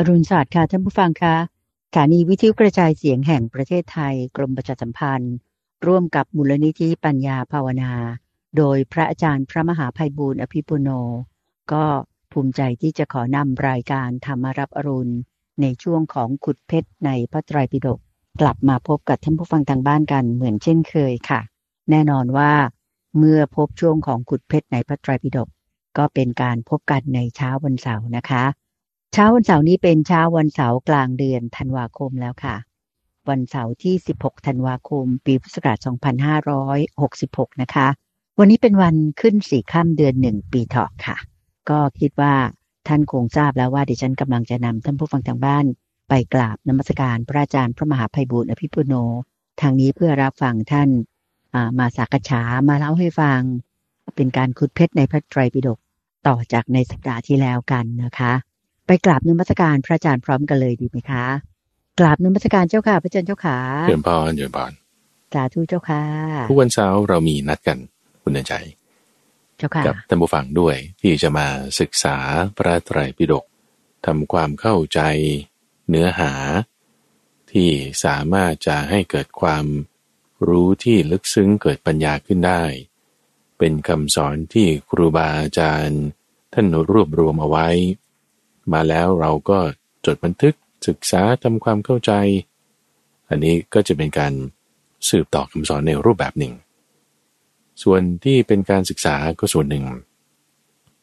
อรุณสวัสดิ์ค่ะท่านผู้ฟังคะสถานีวิทยุกระจายเสียงแห่งประเทศไทย กรมประชาสัมพันธ์ ร่วมกับมูลนิธิปัญญาภาวนา โดยพระอาจารย์พระมหาภัยบูร์อภิปุโน ก็ภูมิใจที่จะขอนำรายการธรรมรับอรุณ ในช่วงของขุดเพชรในพระไตรปิฎกกลับมาพบกับท่านผู้ฟังทางบ้านกันเหมือนเช่นเคยค่ะ แน่นอนว่า เมื่อพบช่วงของขุดเพชรในพระไตรปิฎกก็เป็นการพบกันในเช้าวันเสาร์นะคะ เช้าวันเสาร์นี้เป็นเช้าวันเสาร์กลางเดือนธันวาคมแล้วค่ะ วันเสาร์ที่ 16 ธันวาคม ปีพุทธศักราช 2566 นะคะ วันนี้เป็นวันขึ้นสี่ข้ามเดือนหนึ่งปีเถาะค่ะ ก็คิดว่าท่านคงทราบแล้วว่าดิฉันกำลังจะนำท่านผู้ฟังทางบ้าน ไปกราบนมัสการพระอาจารย์พระมหาภัยบูร์อภิปุโน ทางนี้เพื่อรับฟังท่านมาสักษามาเล่าให้ฟัง เป็นการขุดเพชรในพระไตรปิฎกต่อจากในสัปดาห์ที่แล้วกันนะคะ ไปกราบนมัสการพระอาจารย์พร้อมกันเลยดีไหมคะ กราบนมัสการเจ้าค่ะ พระอาจารย์เจ้าขาเยินพรเยินพรสาธุเจ้าค่ะทุกวันเช้าเรามีนัดกันคุณเดินใจเจ้าค่ะกับท่านผู้ฟังด้วยที่จะมาศึกษาพระไตรปิฎกทำความเข้าใจเนื้อหา ที่สามารถจะให้เกิดความรู้ที่ลึกซึ้งเกิดปัญญาขึ้นได้ เป็นคำสอนที่ครูบาอาจารย์ ท่านรวบรวมเอาไว้ มาแล้วเราก็จดบันทึกศึกษาทำความเข้าใจ อันนี้ก็จะเป็นการสืบต่อคำสอนในรูปแบบหนึ่ง ส่วนที่เป็นการศึกษาก็ส่วนหนึ่ง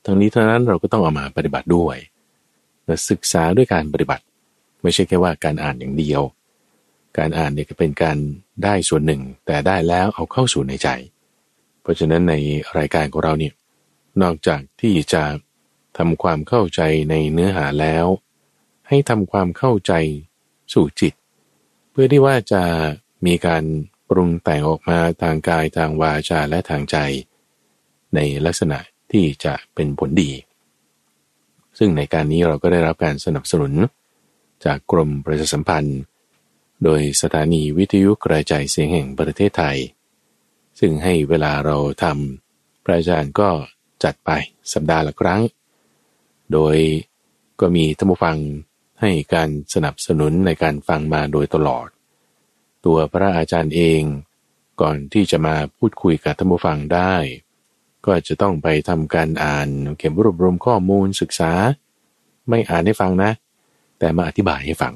ทั้งนี้ทั้งนั้นเราก็ต้องเอามาปฏิบัติด้วยและศึกษาด้วยการปฏิบัติ ไม่ใช่แค่ว่าการอ่านอย่างเดียว การอ่านเนี่ยก็เป็นการได้ส่วนหนึ่ง แต่ได้แล้วเอาเข้าสู่ในใจ เพราะฉะนั้นในรายการของเราเนี่ยนอกจากที่จะ ทำความเข้าใจในเนื้อหาแล้ว ให้ทำความเข้าใจสู่จิต เพื่อที่ว่าจะมีการปรุงแต่งออกมาทางกายทางวาจาและทางใจ ในลักษณะที่จะเป็นผลดี ซึ่งในการนี้เราก็ได้รับการสนับสนุน จากกรมประชาสัมพันธ์ โดยสถานีวิทยุกระจายเสียงแห่งประเทศไทย ซึ่งให้เวลาเราทำพระอาจารย์ก็จัดไปสัปดาห์ละครั้ง โดยก็มีท่านผู้ฟังให้การสนับสนุนในการฟังมาโดยตลอด ตัวพระอาจารย์เองก่อนที่จะมาพูดคุยกับท่านผู้ฟังได้ ก็จะต้องไปทำการอ่านเก็บรวบรวมข้อมูลศึกษา ไม่อ่านให้ฟังนะ แต่มาอธิบายให้ฟัง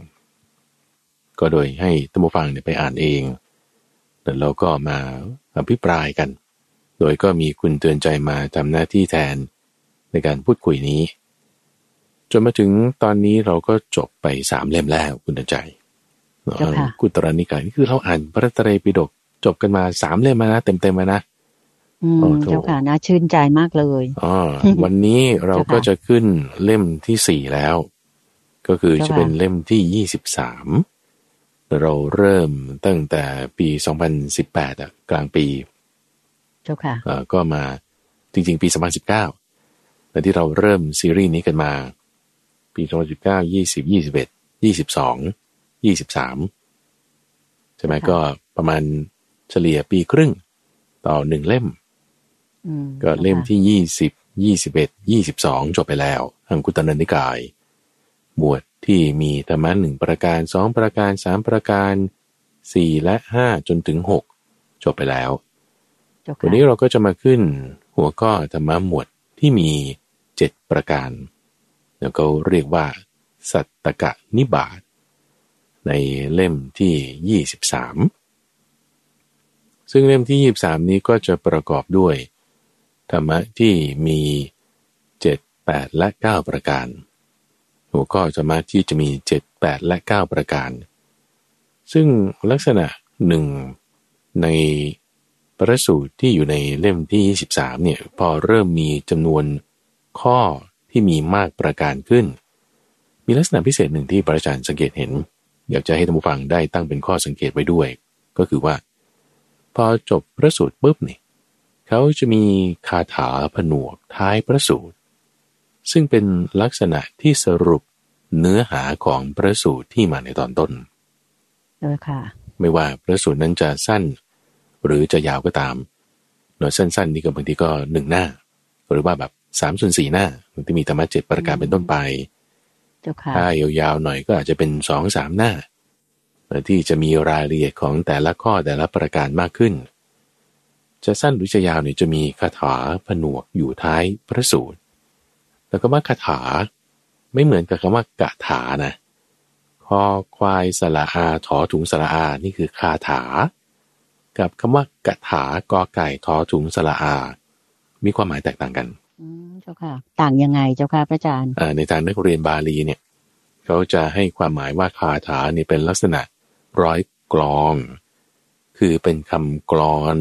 ก็โดยให้ท่านผู้ฟังเนี่ยไปอ่านเองแล้วเราก็มาอภิปรายกัน โดยก็มีคุณเตือนใจมาทำหน้าที่แทนในการพูดคุยนี้ จนมาถึงตอนนี้เราก็จบไปสามเล่มแล้วคุณเตือนใจกุตรนิกายนี่คือเราอ่านพระตรีปิฎกจบกันมาสามเล่มมานะเต็มๆมานะอืมเจ้าค่ะน่าชื่นใจมากเลยอ๋อวันนี้เราก็จะขึ้นเล่มที่สี่แล้ว ก็คือจะเป็นเล่มที่ยี่สิบสามเราเริ่มตั้งแต่ปีสองพันสิบแปดอะกลางปีจ้าค่ะก็มาจริง ๆ ปี2019แต่ที่เราเริ่มซีรีส์นี้กันมา ปี 2019 20 21 22 23 ใช่ไหมก็ประมาณเฉลี่ยปีครึ่งต่อหนึ่งเล่ม ก็เล่มที่ 20 21 22 จบไปแล้วทางกุตนนิกาย บวชที่มีธรรมะหนึ่งประการสองประการสามประการสี่และห้าจนถึงหกจบไปแล้ววันนี้เราก็จะมาขึ้นหัวข้อธรรมะหมวดที่มีเจ็ดประการ แล้วก็เรียกว่า สัตตกะนิบาตในเล่มที่ 23 ซึ่งเล่มที่ 23 นี้ก็จะประกอบด้วย ธรรมะที่มี 7 8 และ 9 ประการ หัวข้อธรรมะที่จะมี 7 8 และ 9 ประการ ซึ่งลักษณะหนึ่งในพระสูตรที่อยู่ในเล่มที่ 23 เนี่ยพอเริ่มมีจำนวนข้อ ที่มีมากประการขึ้น มีลักษณะพิเศษหนึ่งที่พระอาจารย์สังเกตเห็น อยากจะให้ท่านผู้ฟังได้ตั้งเป็นข้อสังเกตไว้ด้วย ก็คือว่า พอจบพระสูตรปุ๊บนี่เขาจะมีคาถาผนวกท้ายพระสูตร ซึ่งเป็นลักษณะที่สรุปเนื้อหาของพระสูตรที่มาในตอนต้นเออค่ะ ไม่ว่าพระสูตรนั้นจะสั้น หรือจะยาวก็ตามหน่อยสั้นๆนี่ก็บางทีก็หนึ่งหน้า หรือว่าแบบ สามส่วนสี่หน้าที่มีธรรมะเจ็ดประการเป็นต้นไปเจ้าค่ะถ้ายาวๆหน่อยก็อาจจะเป็นสองสามหน้าที่จะมีรายละเอียดของแต่ละข้อแต่ละประการมากขึ้น จะสั้นหรือจะยาวเนี่ยจะมีคาถาผนวกอยู่ท้ายพระสูตร แล้วก็ว่าคาถาไม่เหมือนกับคำว่ากะถานะคอควายสระอาถอถุงสระอา นี่คือคาถา กับคำว่ากะถากอไก่ถอถุงสระอา มีความหมายแตกต่างกัน อืมเจ้าค่ะ ต่างยังไงเจ้าค่ะพระอาจารย์อ่าในทางนักเรียนบาลีเนี่ย เขาจะให้ความหมายว่าคาถานี่เป็นลักษณะร้อยกลอง คือเป็นคำกลอน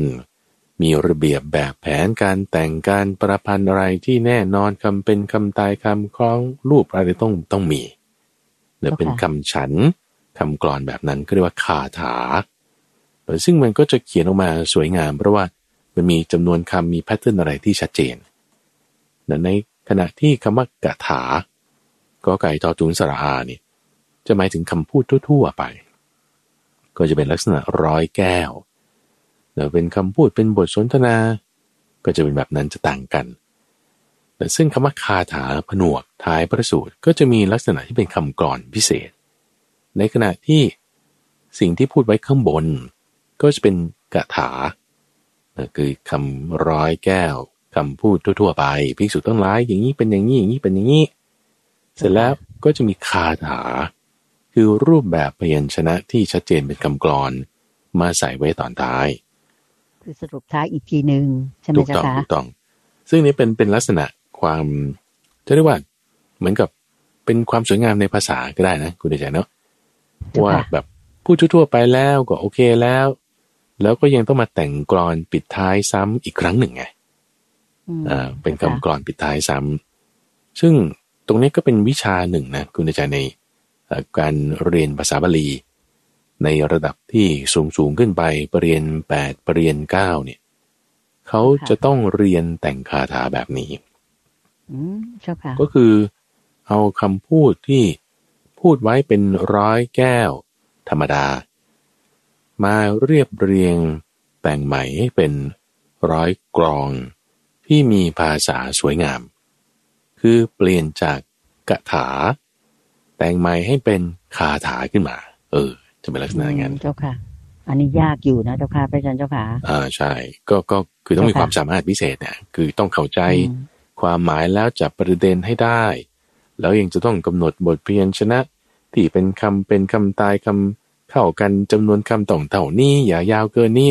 มีระเบียบแบบแผนการแต่งการประพันธ์อะไรที่แน่นอนคำเป็นคำตายคำคล้องรูปอะไรต้องต้องมีเดี๋ยวเป็นคำฉันคำกลอนแบบนั้นก็เรียกว่าคาถา ซึ่งมันก็จะเขียนออกมาสวยงาม เพราะว่ามันมีจำนวนคำมีแพทเทิร์นอะไรที่ชัดเจน ในขณะที่คำว่ากะถา ก็ไก่ทอจุนสระอานี่จะหมายถึงคำพูดทั่ว ๆ ไป ก็จะเป็นลักษณะร้อยแก้วเดี๋ยวเป็นคำพูดเป็นบทสนทนา ก็จะเป็นแบบนั้นจะต่างกัน แต่ซึ่งคำว่าคาถาผนวกท้ายพระสูตรก็จะมีลักษณะที่เป็นคำกรอนพิเศษ ในขณะที่สิ่งที่พูดไว้ข้างบน ก็จะเป็นกะถา คือคำร้อยแก้ว คำพูดทั่วๆไปภิกษุต้องร้ายอย่างนี้เป็นอย่างนี้อย่างนี้เป็นอย่างนี้ เสร็จแล้วก็จะมีคาถา คือรูปแบบพยัญชนะที่ชัดเจนเป็นคำกรอนมาใส่ไว้ตอนท้าย คือสรุปท้ายอีกทีหนึ่งใช่ไหมถูกเจ้าต้องค่ะถูกต้อง ซึ่งนี้เป็นเป็นลักษณะความจะเรียกว่าเหมือนกับเป็นความสวยงามในภาษาก็ได้นะคุณเดชเนาะเจ้าค่ะว่าแบบพูดทั่วๆไปแล้วก็โอเคแล้ว แล้วก็ยังต้องมาแต่งกรอนปิดท้ายซ้ำอีกครั้งหนึ่งไงอืมอ่า เป็นคำกรอนปิดท้ายซ้ำซึ่งตรงนี้ก็เป็นวิชาหนึ่งนะคุณอาจารย์ในเอ่อการเรียนภาษาบาลี ในระดับที่สูงสูงขึ้นไปปรริญญาแปดปรริญญาเก้าเนี่ยเขาจะต้องเรียนแต่งคาถาแบบนี้อืมเจ้าค่ะก็คือเอาคำพูดที่พูดไว้เป็นร้อยแก้ว ธรรมดา มาเรียบเรียงแต่งใหม่ให้เป็นร้อยกรอง ที่มีภาษาสวยงาม คือเปลี่ยนจากกะถา แต่งใหม่ให้เป็นคาถาขึ้นมา เออ จะเป็นลักษณะอย่างนั้นเจ้าค่ะ อันนี้ยากอยู่นะเจ้าค่ะพระอาจารย์เจ้าค่ะอ่าใช่ ก็ก็คือต้องมีเจ้าคค่ะวามสามารถพิเศษเนี่ยคือต้องเข้าใจอืมความหมายแล้วจับประเด็นให้ได้ แล้วยังจะต้องกำหนดบทเพียญชนะ ที่เป็นคำเป็นคำตายคำเข้ากันจำนวนคำต้องเท่านี้อย่ายาวเกินนี้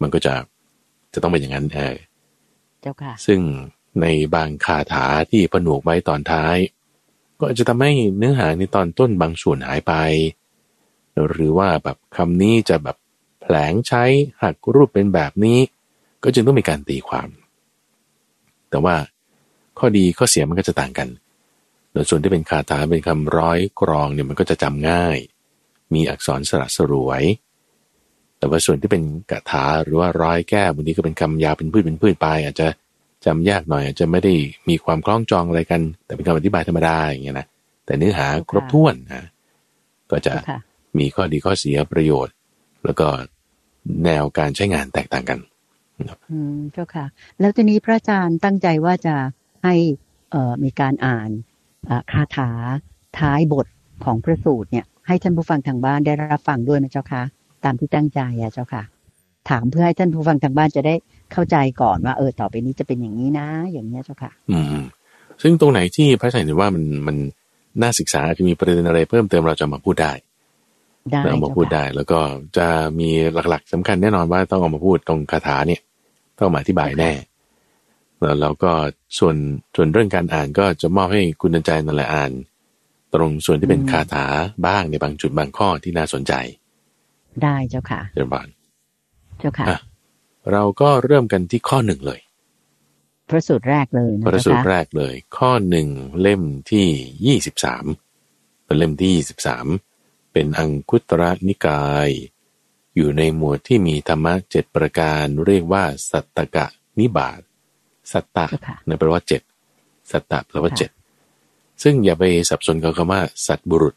มันก็จะจะต้องเป็นอย่างนั้นเออ เจ้าค่ะ ซึ่งในบางคาถาที่ผนวกไว้ตอนท้าย ก็อาจจะทำให้เนื้อหาในตอนต้นบางส่วนหายไป หรือว่าแบบคำนี้จะแบบแผลงใช้หักรูปเป็นแบบนี้ ก็จึงต้องมีการตีความ แต่ว่าข้อดีข้อเสียมันก็จะต่างกันโดยส่วนที่เป็นคาถาเป็นคำร้อยกรองเนี่ยมันก็จะจำง่าย มีอักษรสระสรวย แต่ว่าส่วนที่เป็นกถาหรือว่าร้อยแก้วบางทีก็เป็นคำยาวเป็นพืชเป็นพืชไป อาจจะจำยากหน่อยอาจจะไม่ได้มีความคล้องจองอะไรกัน แต่เป็นคำอธิบายธรรมดาอย่างเงี้ยนะแต่เนื้อหาครบถ้วนนะก็จะมีข้อดีข้อเสียประโยชน์ แล้วก็แนวการใช้งานแตกต่างกันอืมเจ้าค่ะ แล้วทีนี้พระอาจารย์ตั้งใจว่าจะให้เอ่อมีการอ่านคาถาท้ายบทของพระสูตรเนี่ย ให้ท่านผู้ฟังทางบ้านได้รับฟังด้วยนะเจ้าค่ะ ตามที่ตั้งใจอะเจ้าค่ะ ถามเพื่อให้ท่านผู้ฟังทางบ้านจะได้เข้าใจก่อนว่า เออต่อไปนี้จะเป็นอย่างนี้นะ อย่างเนี้ยเจ้าค่ะ อืม ซึ่งตรงไหนที่พระอาจารย์เห็นว่ามันมันน่าศึกษาจะมีประเด็นอะไรเพิ่มเติมเราจะมาพูดได้ได้เราเอามาเจ้าพูดค่ะได้ แล้วก็จะมีหลักๆสำคัญแน่นอนว่าต้องเอามาพูดตรงคาถาเนี่ยต้องมาอธิบายแน่แล้วเราก็ส่วนส่วนเรื่องการอ่านก็จะมอบให้คุณใจนั่นแหละอ่าน ตรงส่วนที่เป็นคาถาบ้างในบางจุดบางข้อที่น่าสนใจ ได้เจ้าค่ะเจริญบานเจ้าค่ะอะ เราก็เริ่มกันที่ข้อหนึ่งเลย พระสูตรแรกเลยนะพระเจ้าสูตรค่ะแรกเลย ข้อหนึ่งเล่มที่ยี่สิบสามเป็นเล่มที่ยี่สิบสามเป็นอังคุตระนิกาย อยู่ในหมวดที่มีธรรมะเจ็ดประการเรียกว่า สัตตกะนิบาตสัตตะเจ้าค่ะนั่นแปลว่าเจ็ดสัตตะแปลว่าค่ะเจ็ดซึ่งอย่าไปสับสนกับคำว่า สัตบุรุษ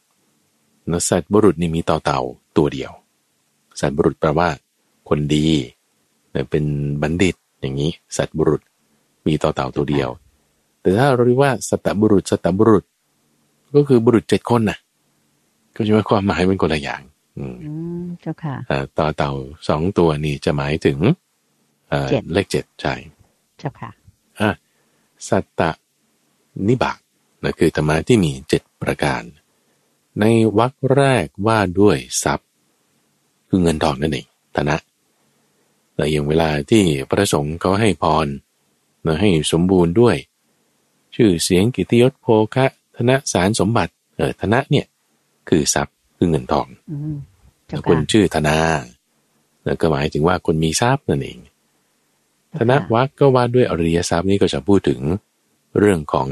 นะสัตบุรุษนี่มีต่อเต่าตัวเดียว สัตบุรุษแปลว่า คนดีเนี่ยเป็นบัณฑิตอย่างนี้ สัตบุรุษมีต่อเต่าตัวเดียว แต่ถ้าเราเรียกว่าสัตตบุรุษ สัตตบุรุษ ก็คือบุรุษเจ็ดคนน่ะ ก็จะว่าความหมายเป็นคนละอย่าง อืมอืมเจ้าค่ะเอ่อต่อเต่าสองตัวนี่จะหมายถึงเอ่อเจ็ดเลขเจ็ดใช่เจ้าค่ะอะสัตตนิบาตนะคือธรรมะที่มีเจ็ดประการ ในวรรคแรกว่าด้วยทรัพย์ คือเงินทองนั่นเองฐานะแต่อย่างเวลาที่พระสงฆ์เขาให้พรนะให้สมบูรณ์ด้วย ชื่อเสียงกิตติยศโภคะธนะสารสมบัติเออธนะเนี่ย คือทรัพย์คือเงินทองอืมเจ้าคนค่ะชื่อธนาแล้วก็หมายถึงว่าคนมีทรัพย์นั่นเองธนวัคก็ว่าด้วยอริยทรัพย์นี่ก็จะพูดถึงเรื่องของ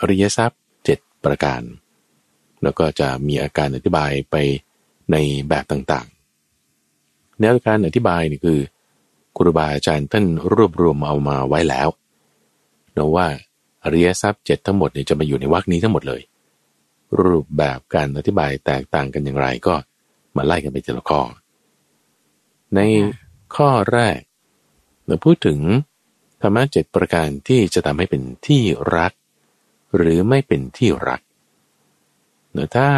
อริยทรัพย์เจ็ดประการ แล้วก็จะมีอาการอธิบายไปในแบบต่างๆ แนวการอธิบายนี่คือครูบาอาจารย์ท่านรวบรวมเอามาไว้แล้วนะว่าอริยทรัพย์เจ็ดทั้งหมดเนี่ยจะมาอยู่ในวรรคนี้ทั้งหมดเลย รูปแบบการอธิบายแตกต่างกันอย่างไรก็มาไล่กันไปทีละข้อ ในข้อแรกเราพูดถึงธรรมะเจ็ดประการที่จะทำให้เป็นที่รัก หรือไม่เป็นที่รักเนื้อถ้า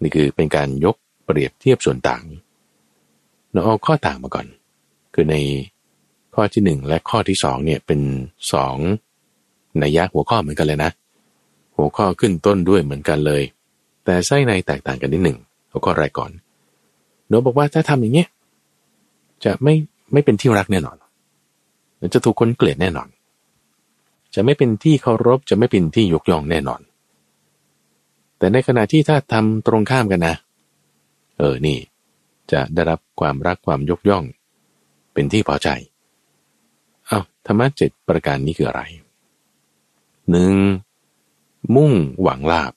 นี่คือเป็นการยกเปรียบเทียบส่วนต่าง เราเอาข้อต่างมาก่อน คือในข้อที่หนึ่งและข้อที่สองเนี่ยเป็นสองนัยยะหัวข้อเหมือนกันเลยนะ หัวข้อขึ้นต้นด้วยเหมือนกันเลย แต่ไส้ในแตกต่างกันนิดหนึ่งหัวข้อแรกก่อนโนบอกว่าถ้าทำอย่างเงี้ยจะไม่ไม่เป็นที่รักแน่นอนจะถูกคนเกลียดแน่นอน จะไม่เป็นที่เคารพจะไม่เป็นที่ยกย่องแน่นอน แต่ในขณะที่ถ้าทำตรงข้ามกันนะ เออนี่ จะได้รับความรักความยกย่อง เป็นที่พอใจ เอา้าธรรมะเจ็ดประการนี้คืออะไรหนึ่งมุ่งหวังลาบ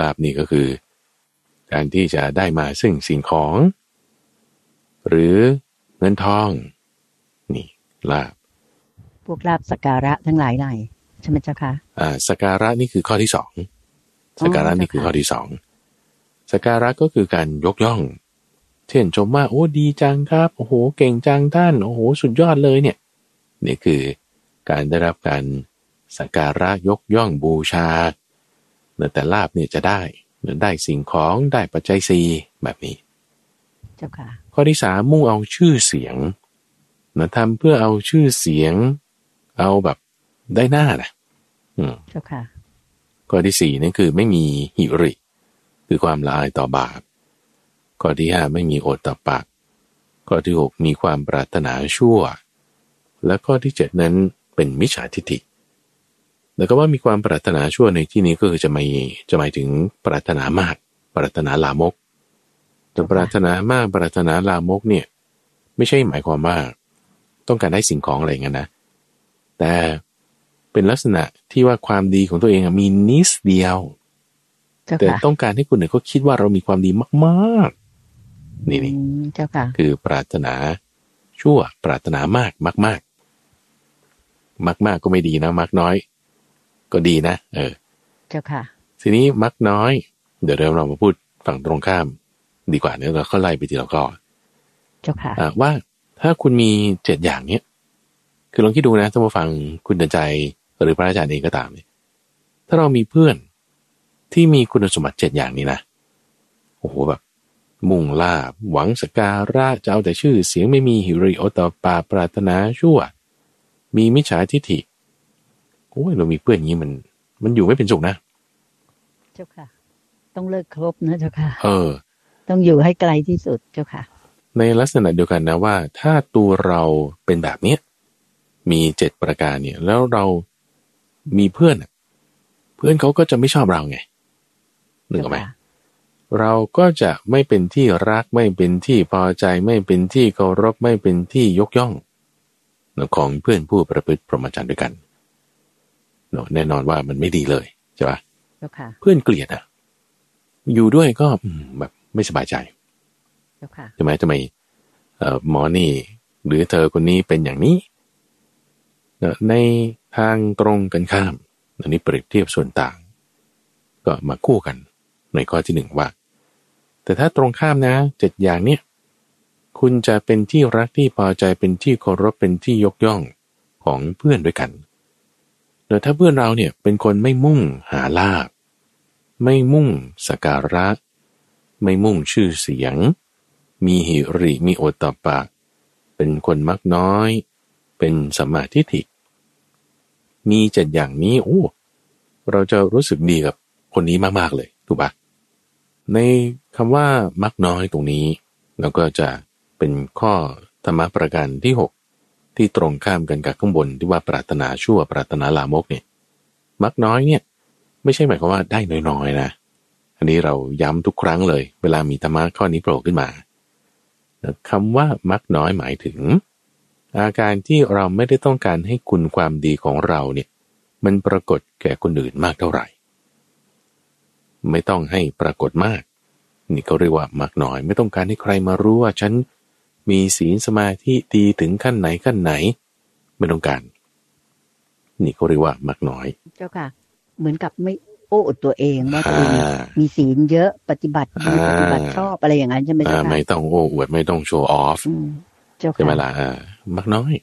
ลาบนี่ก็คือ การที่จะได้มาซึ่งสิ่งของ หรือเงินทอง นี่ลาบ พวกลาบสักการะทั้งหลายหลายใช่ไหมเจ้าค่ะอ่าสกการะนี่คือข้อที่สองสกการะนี่คือข้อที่สองสกการะก็คือการยกย่อง เช่นชมว่าโอ้ดีจังครับ โอ้โหเก่งจังท่าน โอ้โหสุดยอดเลยเนี่ยนี่คือการได้รับการสักการะยกย่องบูชาแต่ลาบเนี่ยจะได้ได้สิ่งของได้ปัจจัยสีแบบนี้เจ้าค่ะข้อที่สามมุ่งเอาชื่อเสียงนะทำเพื่อเอาชื่อเสียง เอาแบบได้หน้านะอืมเจ้าค่ะข้อที่สี่นั่นคือไม่มีหิริ คือความละอายต่อบาป ข้อที่ห้าไม่มีโอตตะปะข้อที่หกมีความปรารถนาชั่ว และข้อที่เจ็ดนั้นเป็นมิจฉาทิฏฐิแล้วก็ว่ามีความปรารถนาชั่วในที่นี้ก็คือจะไม่จะหมายถึงปรารถนามาก ปรารถนาลามกแต่ปรารถนามากปรารถนาลามกเนี่ยไม่ใช่หมายความว่า ต้องการได้สิ่งของอะไรอย่างนั้นนะ แต่เป็นลักษณะที่ว่าความดีของตัวเองอะมีนิดเดียวเจ้าแต่ค่ะต้องการให้คนอื่นเขาคิดว่าเรามีความดีมากๆ นี่นี่อืมเจ้าค่ะ คือปรารถนาชั่วปรารถนามากมากมากมากมากๆก็ไม่ดีนะมักน้อย ก็ดีนะ เออ เจ้าค่ะ ทีนี้มักน้อย เดี๋ยวเรามาพูดฝั่งตรงข้าม ดีกว่าเนี่ยเราเข้าไล่ไปทีละข้อเจ้าค่ะอะว่าถ้าคุณมีเจ็ดอย่างเนี้ยคือลองคิดดูนะถ้ามาฟังคุณเดินใจหรือพระอาจารย์เองก็ตามเนี่ยถ้าเรามีเพื่อนที่มีคุณสมบัติเจ็ดอย่างนี้นะโอ้โหแบบ มุ่งลาบ หวังสกการะจะเอาแต่ชื่อเสียงไม่มีหิริโอตปปาปรารถนาชั่ว มีมิจฉาทิฏฐิโอ้ยเรามีเพื่อนอย่างนี้มัน มันอยู่ไม่เป็นสุขนะ เจ้าค่ะ ต้องเลิกครบนะเจ้าค่ะ เออ ต้องอยู่ให้ไกลที่สุดเจ้าค่ะ ในลักษณะเดียวกันนะว่า ถ้าตัวเราเป็นแบบเนี้ยมีเจ็ดประการเนี่ย แล้วเรามีเพื่อนอะเพื่อนเขาก็จะไม่ชอบเราไงนึกออกไหม เราก็จะไม่เป็นที่รักไม่เป็นที่พอใจไม่เป็นที่เคารพไม่เป็นที่ยกย่องของเพื่อนผู้ประพฤติพรหมจรรย์ด้วยกันเนอะแน่นอนว่ามันไม่ดีเลยใช่ปะเจ้าค่ะเพื่อนเกลียดอะ อยู่ด้วยก็อืมแบบไม่สบายใจเจ้าค่ะใช่ไหมทำไมเอ่อหมอนี่ หรือเธอคนนี้เป็นอย่างนี้เนอะในทางตรงกันข้ามอันนี้เปรียบเทียบส่วนต่าง ก็มาคู่กันในข้อที่หนึ่งว่า แต่ถ้าตรงข้ามนะเจ็ดอย่างเนี้ยคุณจะเป็นที่รักที่พอใจเป็นที่เคารพเป็นที่ยกย่องของเพื่อนด้วยกันแต่ถ้าเพื่อนเราเนี่ยเป็นคนไม่มุ่งหาลาบไม่มุ่งสการะ ไม่มุ่งชื่อเสียง มีหิริมีโอตตปะ เป็นคนมักน้อย เป็นสมมาทิฏฐิมีเจ็ดอย่างนี้โอ้เราจะรู้สึกดีกับคนนี้มาก ๆ เลย ถูกปะใน คำว่ามักน้อยตรงนี้เราก็จะเป็นข้อธรรมะประการที่หกที่ตรงข้ามกันกับข้างบนที่ว่าปรารถนาชั่วปรารถนาลามกเนี่ยมักน้อยเนี่ยไม่ใช่หมายความว่าได้น้อยๆนะ อันนี้เราย้ำทุกครั้งเลย เวลามีธรรมะข้อนี้โผล่ขึ้นมาคำว่ามักน้อยหมายถึง อาการที่เราไม่ได้ต้องการให้คุณความดีของเราเนี่ยมันปรากฏแก่คนอื่นมากเท่าไหร่ ไม่ต้องให้ปรากฏมาก นี่เขาเรียกว่ามักน้อย ไม่ต้องการให้ใครมารู้ว่าฉันมีศีลสมาธิดีถึงขั้นไหนขั้นไหน ไม่ต้องการ นี่เขาเรียกว่ามักน้อย เจ้าค่ะ เหมือนกับไม่โอ้อดตัวเองว่าตัวเองมีศีลเยอะปฏิบัติดีปฏิบัติชอบอะไรอย่างนั้นใช่ไหมเจ้าค่ะไม่ต้องโอ้อวดไม่ต้องโชว์ออฟใช่ไหมล่ะมักน้อย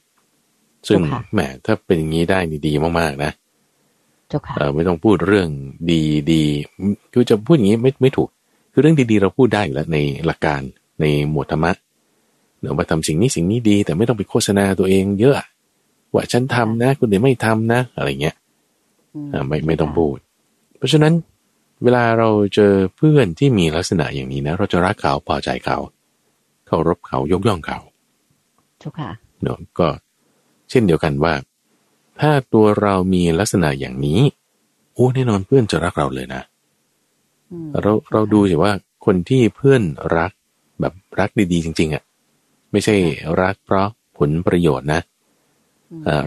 ซึ่งแหมถ้าเป็นอย่างนี้ได้ดีมากๆนะเจ้าค่ะไม่ต้องพูดเรื่องดีดีคือจะพูดอย่างนี้ไม่ไม่ถูก คือเรื่องดีๆเราพูดได้อยู่แล้วในหลักการในหมวดธรรมะเดี๋ยวมาทำสิ่งนี้สิ่งนี้ดี แต่ไม่ต้องไปโฆษณาตัวเองเยอะ ว่าฉันทำนะ คุณเดี๋ยวไม่ทำนะ อะไรเงี้ยไม่ไม่ต้องพูด เพราะฉะนั้นเวลาเราเจอเพื่อนที่มีลักษณะอย่างนี้นะ เราจะรักเขาพอใจเขาเคารพเขายกย่องเขาเจ้าค่ะเนาะก็เช่นเดียวกันว่า ถ้าตัวเรามีลักษณะอย่างนี้โอ้แน่นอนเพื่อนจะรักเราเลยนะ เราเราดูสิว่าคนที่เพื่อนรักแบบรักดีๆจริง ๆอะ่ะไม่ใช่รักเพราะผลประโยชน์นะ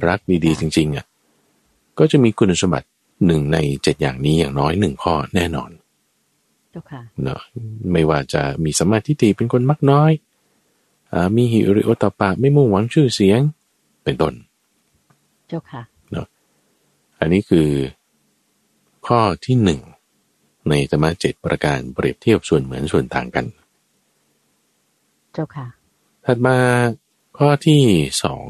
รักดีๆจริง ๆอะก็จะมีคุณสมบัติหนึ่งในเจ็ดอย่างนี้อย่างน้อยหนึ่งข้อแน่นอนเนาะไม่ว่าจะมีสมาธิฏฐิเป็นคนมักน้อยอมีหิริโอตปะไม่มุ่งหวังชื่อเสียงเป็นต้น เจ้าค่ะเนาะอันนี้คือข้อที่หนึ่ง ในธรรมะเจ็ดประการเปรียบเทียบส่วนเหมือนส่วนต่างกัน เจ้าค่ะ ถัดมาข้อที่สอง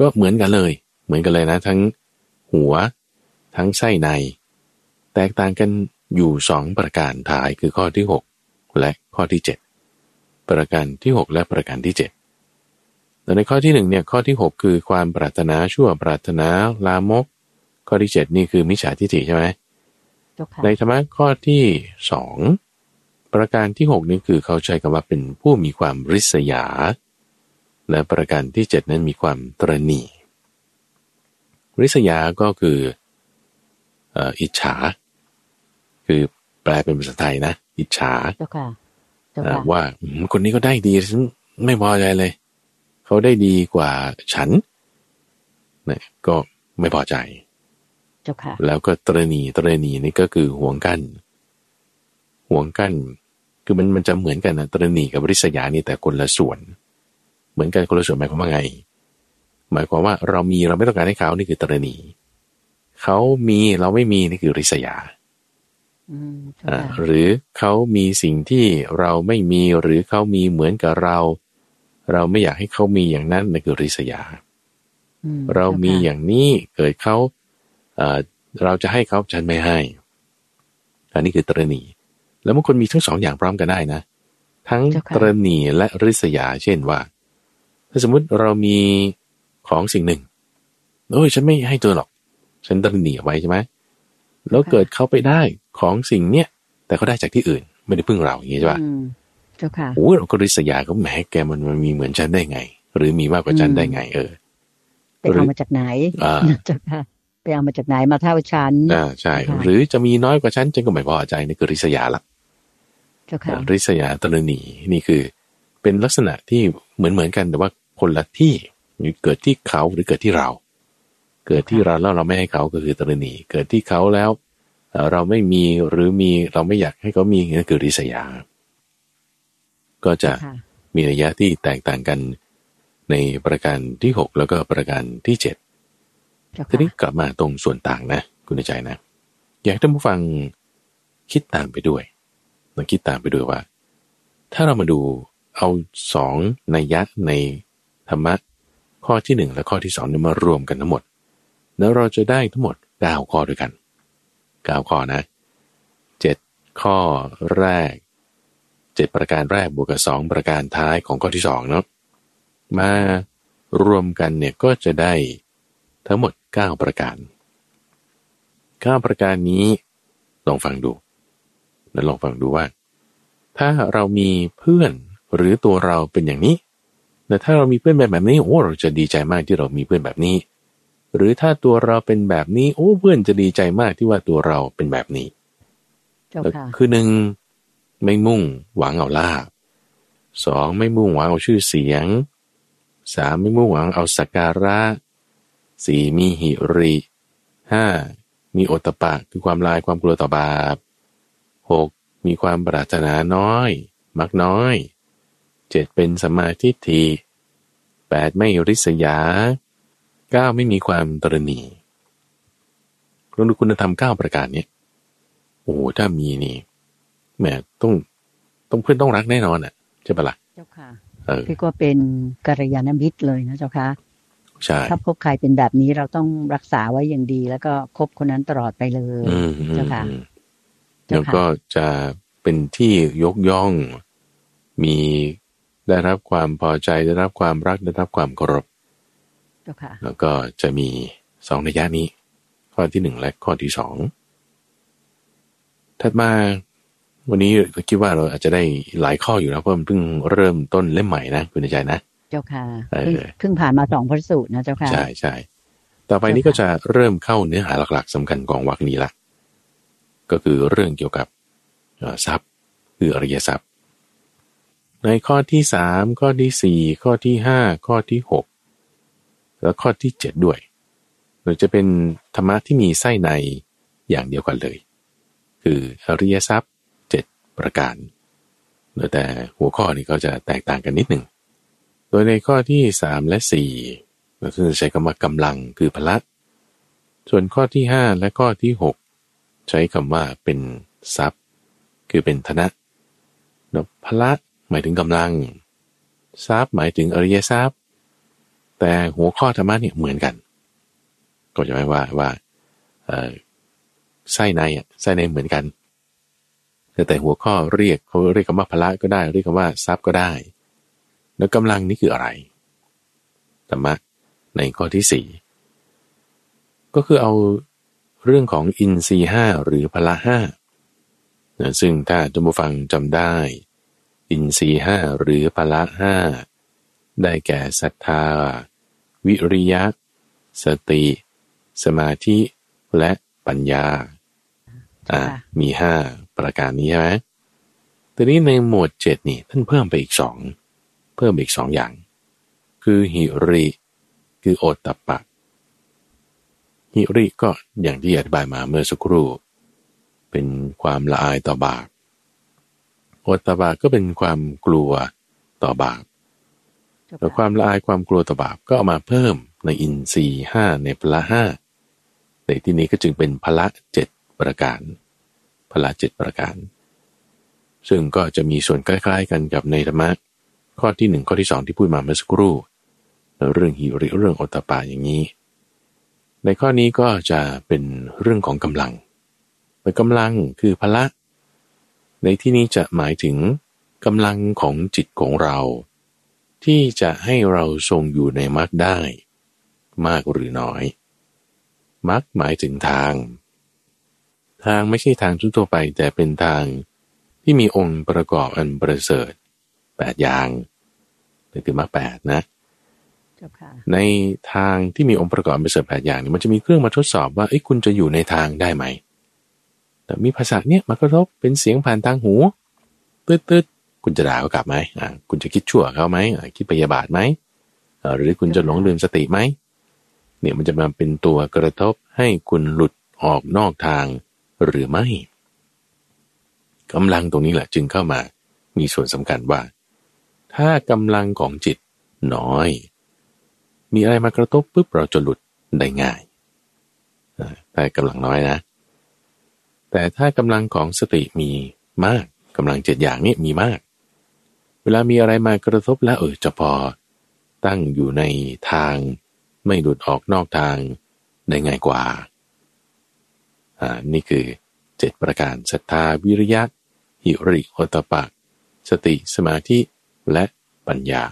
ก็เหมือนกันเลย เหมือนกันเลยนะ ทั้งหัว ทั้งไส้ใน แตกต่างกันอยู่สองประการท้ายคือข้อที่หกและข้อที่เจ็ดประการที่หกและประการที่เจ็ดแต่ในข้อที่หนึ่งเนี่ยข้อที่หกคือความปรารถนาชั่วปรารถนาลามก ข้อที่เจ็ดนี่คือมิจฉาทิฏฐิใช่ไหม ในธรรมะข้อที่สองประการที่หกนี้คือเขาใช้คำว่าเป็นผู้มีความริษยา และประการที่เจ็ดนั้นมีความตรณีริษยาก็คืออิจฉา คือแปลเป็นภาษาไทยนะ อิจฉาว่าคนนี้ก็ได้ดีฉันไม่พอใจเลย เขาได้ดีกว่าฉันเนี่ยก็ไม่พอใจ แล้วก็ตรณีตรณีนี่ก็คือห่วงกันห่วงกัน คือมันมันจะเหมือนกันนะตรณีกับริษยานี่แต่คนละส่วน เหมือนกันคนละส่วนหมายความว่าไง หมายความว่าเรามีเราไม่ต้องการให้เขานี่คือตรณีเขามีเราไม่มีนี่คือริษยาหรือเขามีสิ่งที่เราไม่มีหรือเขามีเหมือนกับเรา เราไม่อยากให้เขามีอย่างนั้นนั่นคือริษยา เรามีอย่างนี้เกิดเขา เราจะให้เขาฉันไม่ให้ อันนี้คือตรณี แล้วบางคนมีทั้งสองอย่างพร้อมกันได้นะ ทั้งตรณีและริษยา เช่นว่า ถ้าสมมุติเรามีของสิ่งหนึ่งโอ้ยฉันไม่ให้เธอหรอก ฉันตรณีไว้ใช่ไหมแล้วเกิดเขาไปได้ของสิ่งเนี้ยแต่เขาได้จากที่อื่น ไม่ได้พึ่งเราอย่างนี้ใช่ปะเจ้าค่ะโอ้เราก็ริษยาก็แหมแกมันมันมีเหมือนฉันได้ไง หรือมีมากกว่าฉันได้ไง เออไปเอามาจากไหนเจ้าค่ะ ไปเอามาจากไหนมาเท่าฉันอ่าใช่ หรือจะมีน้อยกว่าฉันฉันก็ไม่พอใจนี่คือริษยาละริษยาตรณีนี่คือ เป็นลักษณะที่เหมือนเหมือนกันแต่ว่าคนละที่เกิดที่เขาหรือเกิดที่เรา เกิดที่เราแล้วเราไม่ให้เขาก็คือตรณีเกิดที่เขาแล้ว เราไม่มีหรือมีเราไม่อยากให้เขามีนั่นคือริษยา ก็จะมีระยะที่แตกต่างกันในประการที่หกแล้วก็ประการที่เจ็ด ทีนี้กลับมาตรงส่วนต่างนะ คุณใจนะ อยากให้ท่านผู้ฟังคิดตามไปด้วยลองคิดตามไปด้วยว่า ถ้าเรามาดูเอาสองในยยะในธรรมะข้อที่หนึ่งและข้อที่สองนี่มารวมกันทั้งหมด แล้วเราจะได้ทั้งหมดเก้าข้อด้วยกันเก้าข้อนะข้อแรกเจ็ดประการแรกบวกกับสองประการท้ายของข้อที่สองเนาะมารวมกันเนี่ยก็จะได้ทั้งหมด 9 ประการ 9 ประการนี้ ลองฟังดูแล้วลองฟังดูว่า ถ้าเรามีเพื่อนหรือตัวเราเป็นอย่างนี้แต่ถ้าเรามีเพื่อนแบบแบบนี้โอ้เราจะดีใจมากที่เรามีเพื่อนแบบนี้ หรือถ้าตัวเราเป็นแบบนี้ โอ้เพื่อนจะดีใจมากที่ว่าตัวเราเป็นแบบนี้คือหนึ่งไม่มุ่งหวังเอาลาบสองไม่มุ่งหวังเอาชื่อเสียงสามไม่มุ่งหวังเอาสักการะ สี่มีหิริห้ามีโอตปะคือความลายความกลัวต่อบาปหกมีความปรารถนาน้อย มักน้อยเจ็ดเป็นสมาธิทีแปดไม่ริษยาเก้าไม่มีความตรณีลองดูคุณธรรมเก้าประการนี้โอ้ถ้ามีนี่แหมต้องต้องเพื่อนต้องรักแน่นอนอะใช่ปะละ่ะเจ้าค่ะคือก็เป็นกัลยาณมิตรเลยนะเจ้าค่ะใช่ ถ้าพบใครเป็นแบบนี้เราต้องรักษาไว้อย่างดี แล้วก็คบคนนั้นตลอดไปเลยเจ้าค่ะแล้วก็จะเป็นที่ยกย่อง มีได้รับความพอใจได้รับความรักได้รับความเคารพแล้วก็จะมีสองนัยยะนี้ ข้อที่หนึ่งและข้อที่สองถัดมาวันนี้คิดว่าเราอาจจะได้หลายข้ออยู่นะเพราะมันเพิ่งเริ่มต้นเล่มใหม่นะคุณใจนะเจ้าค่ะเพิ่งผ่านมาสองพระสูตรนะเจ้าค่ะ ใช่ใช่ต่อไปนี้ก็จะเริ่มเข้าเนื้อหาหลักๆสำคัญของวรรคนี้ละก็คือเรื่องเกี่ยวกับทรัพย์คืออริยทรัพย์ ในข้อที่สามข้อที่สี่ข้อที่ห้าข้อที่หกแล้วข้อที่เจ็ดด้วยเราจะเป็นธรรมะที่มีไส้ในอย่างเดียวกันเลย คืออริยทรัพย์ประการแต่หัวข้อนี้ก็จะแตกต่างกันนิดหนึ่งโดยในข้อที่ 3 และ4เราจะใช้คำว่ากำลังคือพละส่วนข้อที่ 5 และข้อที่ 6 ใช้คำว่าเป็นทรัพย์ คือเป็นธนะพละหมายถึงกำลัง ทรัพย์หมายถึงอริยทรัพย์ แต่หัวข้อธรรมะเนี่ยเหมือนกัน ก็จะหมายว่าว่าไส้ในไส้ในเหมือนกันแต่หัวข้อเรียกเขาเรียกคำว่าพละก็ได้ เรียกคำว่าทรัพย์ก็ได้ แล้วกำลังนี่คืออะไรธรรมะในข้อที่สี่ก็คือเอาเรื่องของอินทรีห้าหรือพละห้าซึ่งถ้าจมูฟังจำได้ อินทรีห้าหรือพละห้าได้แก่ศรัทธา วิริยะ สติ สมาธิและปัญญาอ่ามีห้าประการนี้ใช่ไหมทีนี้ในหมวดเจ็ดนี่ท่านเพิ่มไปอีกสอง เพิ่มอีกสองอย่าง คือหิริ คือโอตตะปะ หิริก็อย่างที่อธิบายมาเมื่อสักครู่ เป็นความละอายต่อบาปโอตตะปะก็เป็นความกลัวต่อบาปแต่ความละอายความกลัวต่อบาปก็เอามาเพิ่มในอินทรีห้าในพละห้าในที่นี้ก็จึงเป็นพละเจ็ดประการพละเจ็ดประการ ซึ่งก็จะมีส่วนคล้ายๆกันกับในธรรมะ ข้อที่หนึ่งข้อที่สองที่พูดมาเมื่อสักครู่เรื่องหิริเรื่องอตปาอย่างนี้ ในข้อนี้ก็จะเป็นเรื่องของกำลังแต่กำลังคือพละ ในที่นี้จะหมายถึงกำลังของจิตของเรา ที่จะให้เราทรงอยู่ในมรรคได้ มากหรือน้อยมรรคหมายถึงทาง ทางไม่ใช่ทางทั่วไปแต่เป็นทางที่มีองค์ประกอบอันประเสริฐ แปดอย่างนี่คือมาแปดนะในทางที่มีองค์ประกอบประเสริฐแปดอย่างนี้มันจะมีเครื่องมาทดสอบว่าไอ้คุณจะอยู่ในทางได้ไหมแต่มีภาษาเนี่ยมากระทบเป็นเสียงผ่านทางหูตืดตืดคุณจะด่าเขากลับไหมอ่าคุณจะคิดชั่วเขาไหมคิดปยาบาทไหมหรือคุณจะหลงลืมสติไหมเนี่ยมันจะมาเป็นตัวกระทบให้คุณหลุดออกนอกทางหรือไม่กำลังตรงนี้แหละจึงเข้ามามีส่วนสำคัญว่า ถ้ากำลังของจิตน้อย มีอะไรมากระทบปุ๊บเราจะหลุดได้ง่ายแต่กำลังน้อยนะ แต่ถ้ากำลังของสติมีมากกำลังเจ็ดอย่างนี้มีมาก เวลามีอะไรมากระทบแล้วเออจะพอตั้งอยู่ในทางไม่หลุดออกนอกทางได้ง่ายกว่า อ่า นี่คือเจ็ดประการศรัทธาวิริยะหิริโอตปะ สติสมาธิ และปัญญา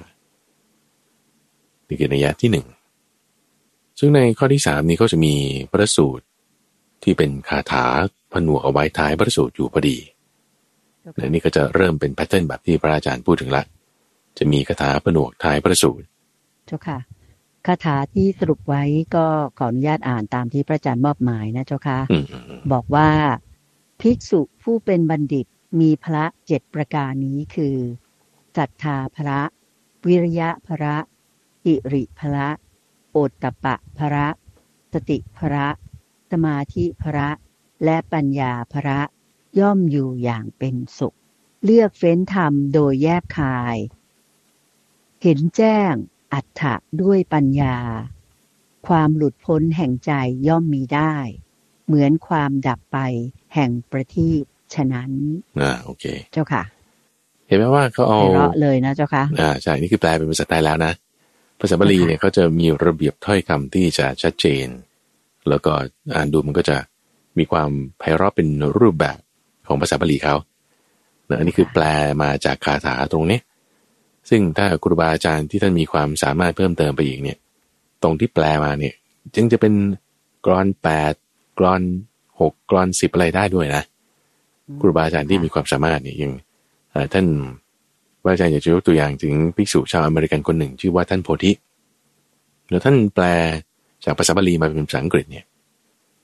นี่คือนัยยะที่หนึ่งซึ่งในข้อที่สามนี้ก็จะมีพระสูตรที่เป็นคาถาผนวกเอาไว้ท้ายพระสูตรอยู่พอดีและนี่ก็จะเริ่มเป็นแพทเทิร์นแบบที่พระอาจารย์พูดถึงละ จะมีคาถาผนวกท้ายพระสูตร เจ้าค่ะ คาถาที่สรุปไว้ก็ขออนุญาตอ่านตามที่พระอาจารย์มอบหมายนะเจ้าค่ะอืมบอกว่า ภิกษุผู้เป็นบัณฑิตมีพระเจ็ดประการนี้คือ ศรัทธาพระ วิริยะพระอิริพระ โอตตปะพระ สติพระ สมาธิพระ และปัญญาพระ ย่อมอยู่อย่างเป็นสุข เลือกเฟ้นธรรมโดยแยบคาย เห็นแจ้งอัฏฐะด้วยปัญญา ความหลุดพ้นแห่งใจย่อมมีได้ เหมือนความดับไปแห่งประทีปฉะนั้นอ่าโอเค เจ้าค่ะเห็นไหมว่าเขาเอาไพเราะเลยนะเจ้าค่ะอ่าใช่นี่คือแปลเป็นภาษาไทยแล้วนะ ภาษาบาลีเนี่ยเขาจะมีระเบียบถ้อยคำที่จะชัดเจน แล้วก็อ่านดูมันก็จะมีความไพเราะเป็นรูปแบบของภาษาบาลีเขานะอันนี้คือแปลมาจากคาถาตรงนี้ ซึ่งถ้าครูบาอาจารย์ที่ท่านมีความสามารถเพิ่มเติมไปอีกเนี่ย ตรงที่แปลมาเนี่ย จึงจะเป็นกรอนแปดกรอนหกกรอนสิบอะไรได้ด้วยนะครูบาอาจารย์ที่มีความสามารถเนี่ยยังเอ่อ ท่านว่าอาจารย์อยากจะยกตัวอย่างถึงภิกษุชาวอเมริกันคนหนึ่ง ชื่อว่าท่านโพธิแล้วท่านแปลจากภาษาบาลีมาเป็นภาษาอังกฤษเนี่ย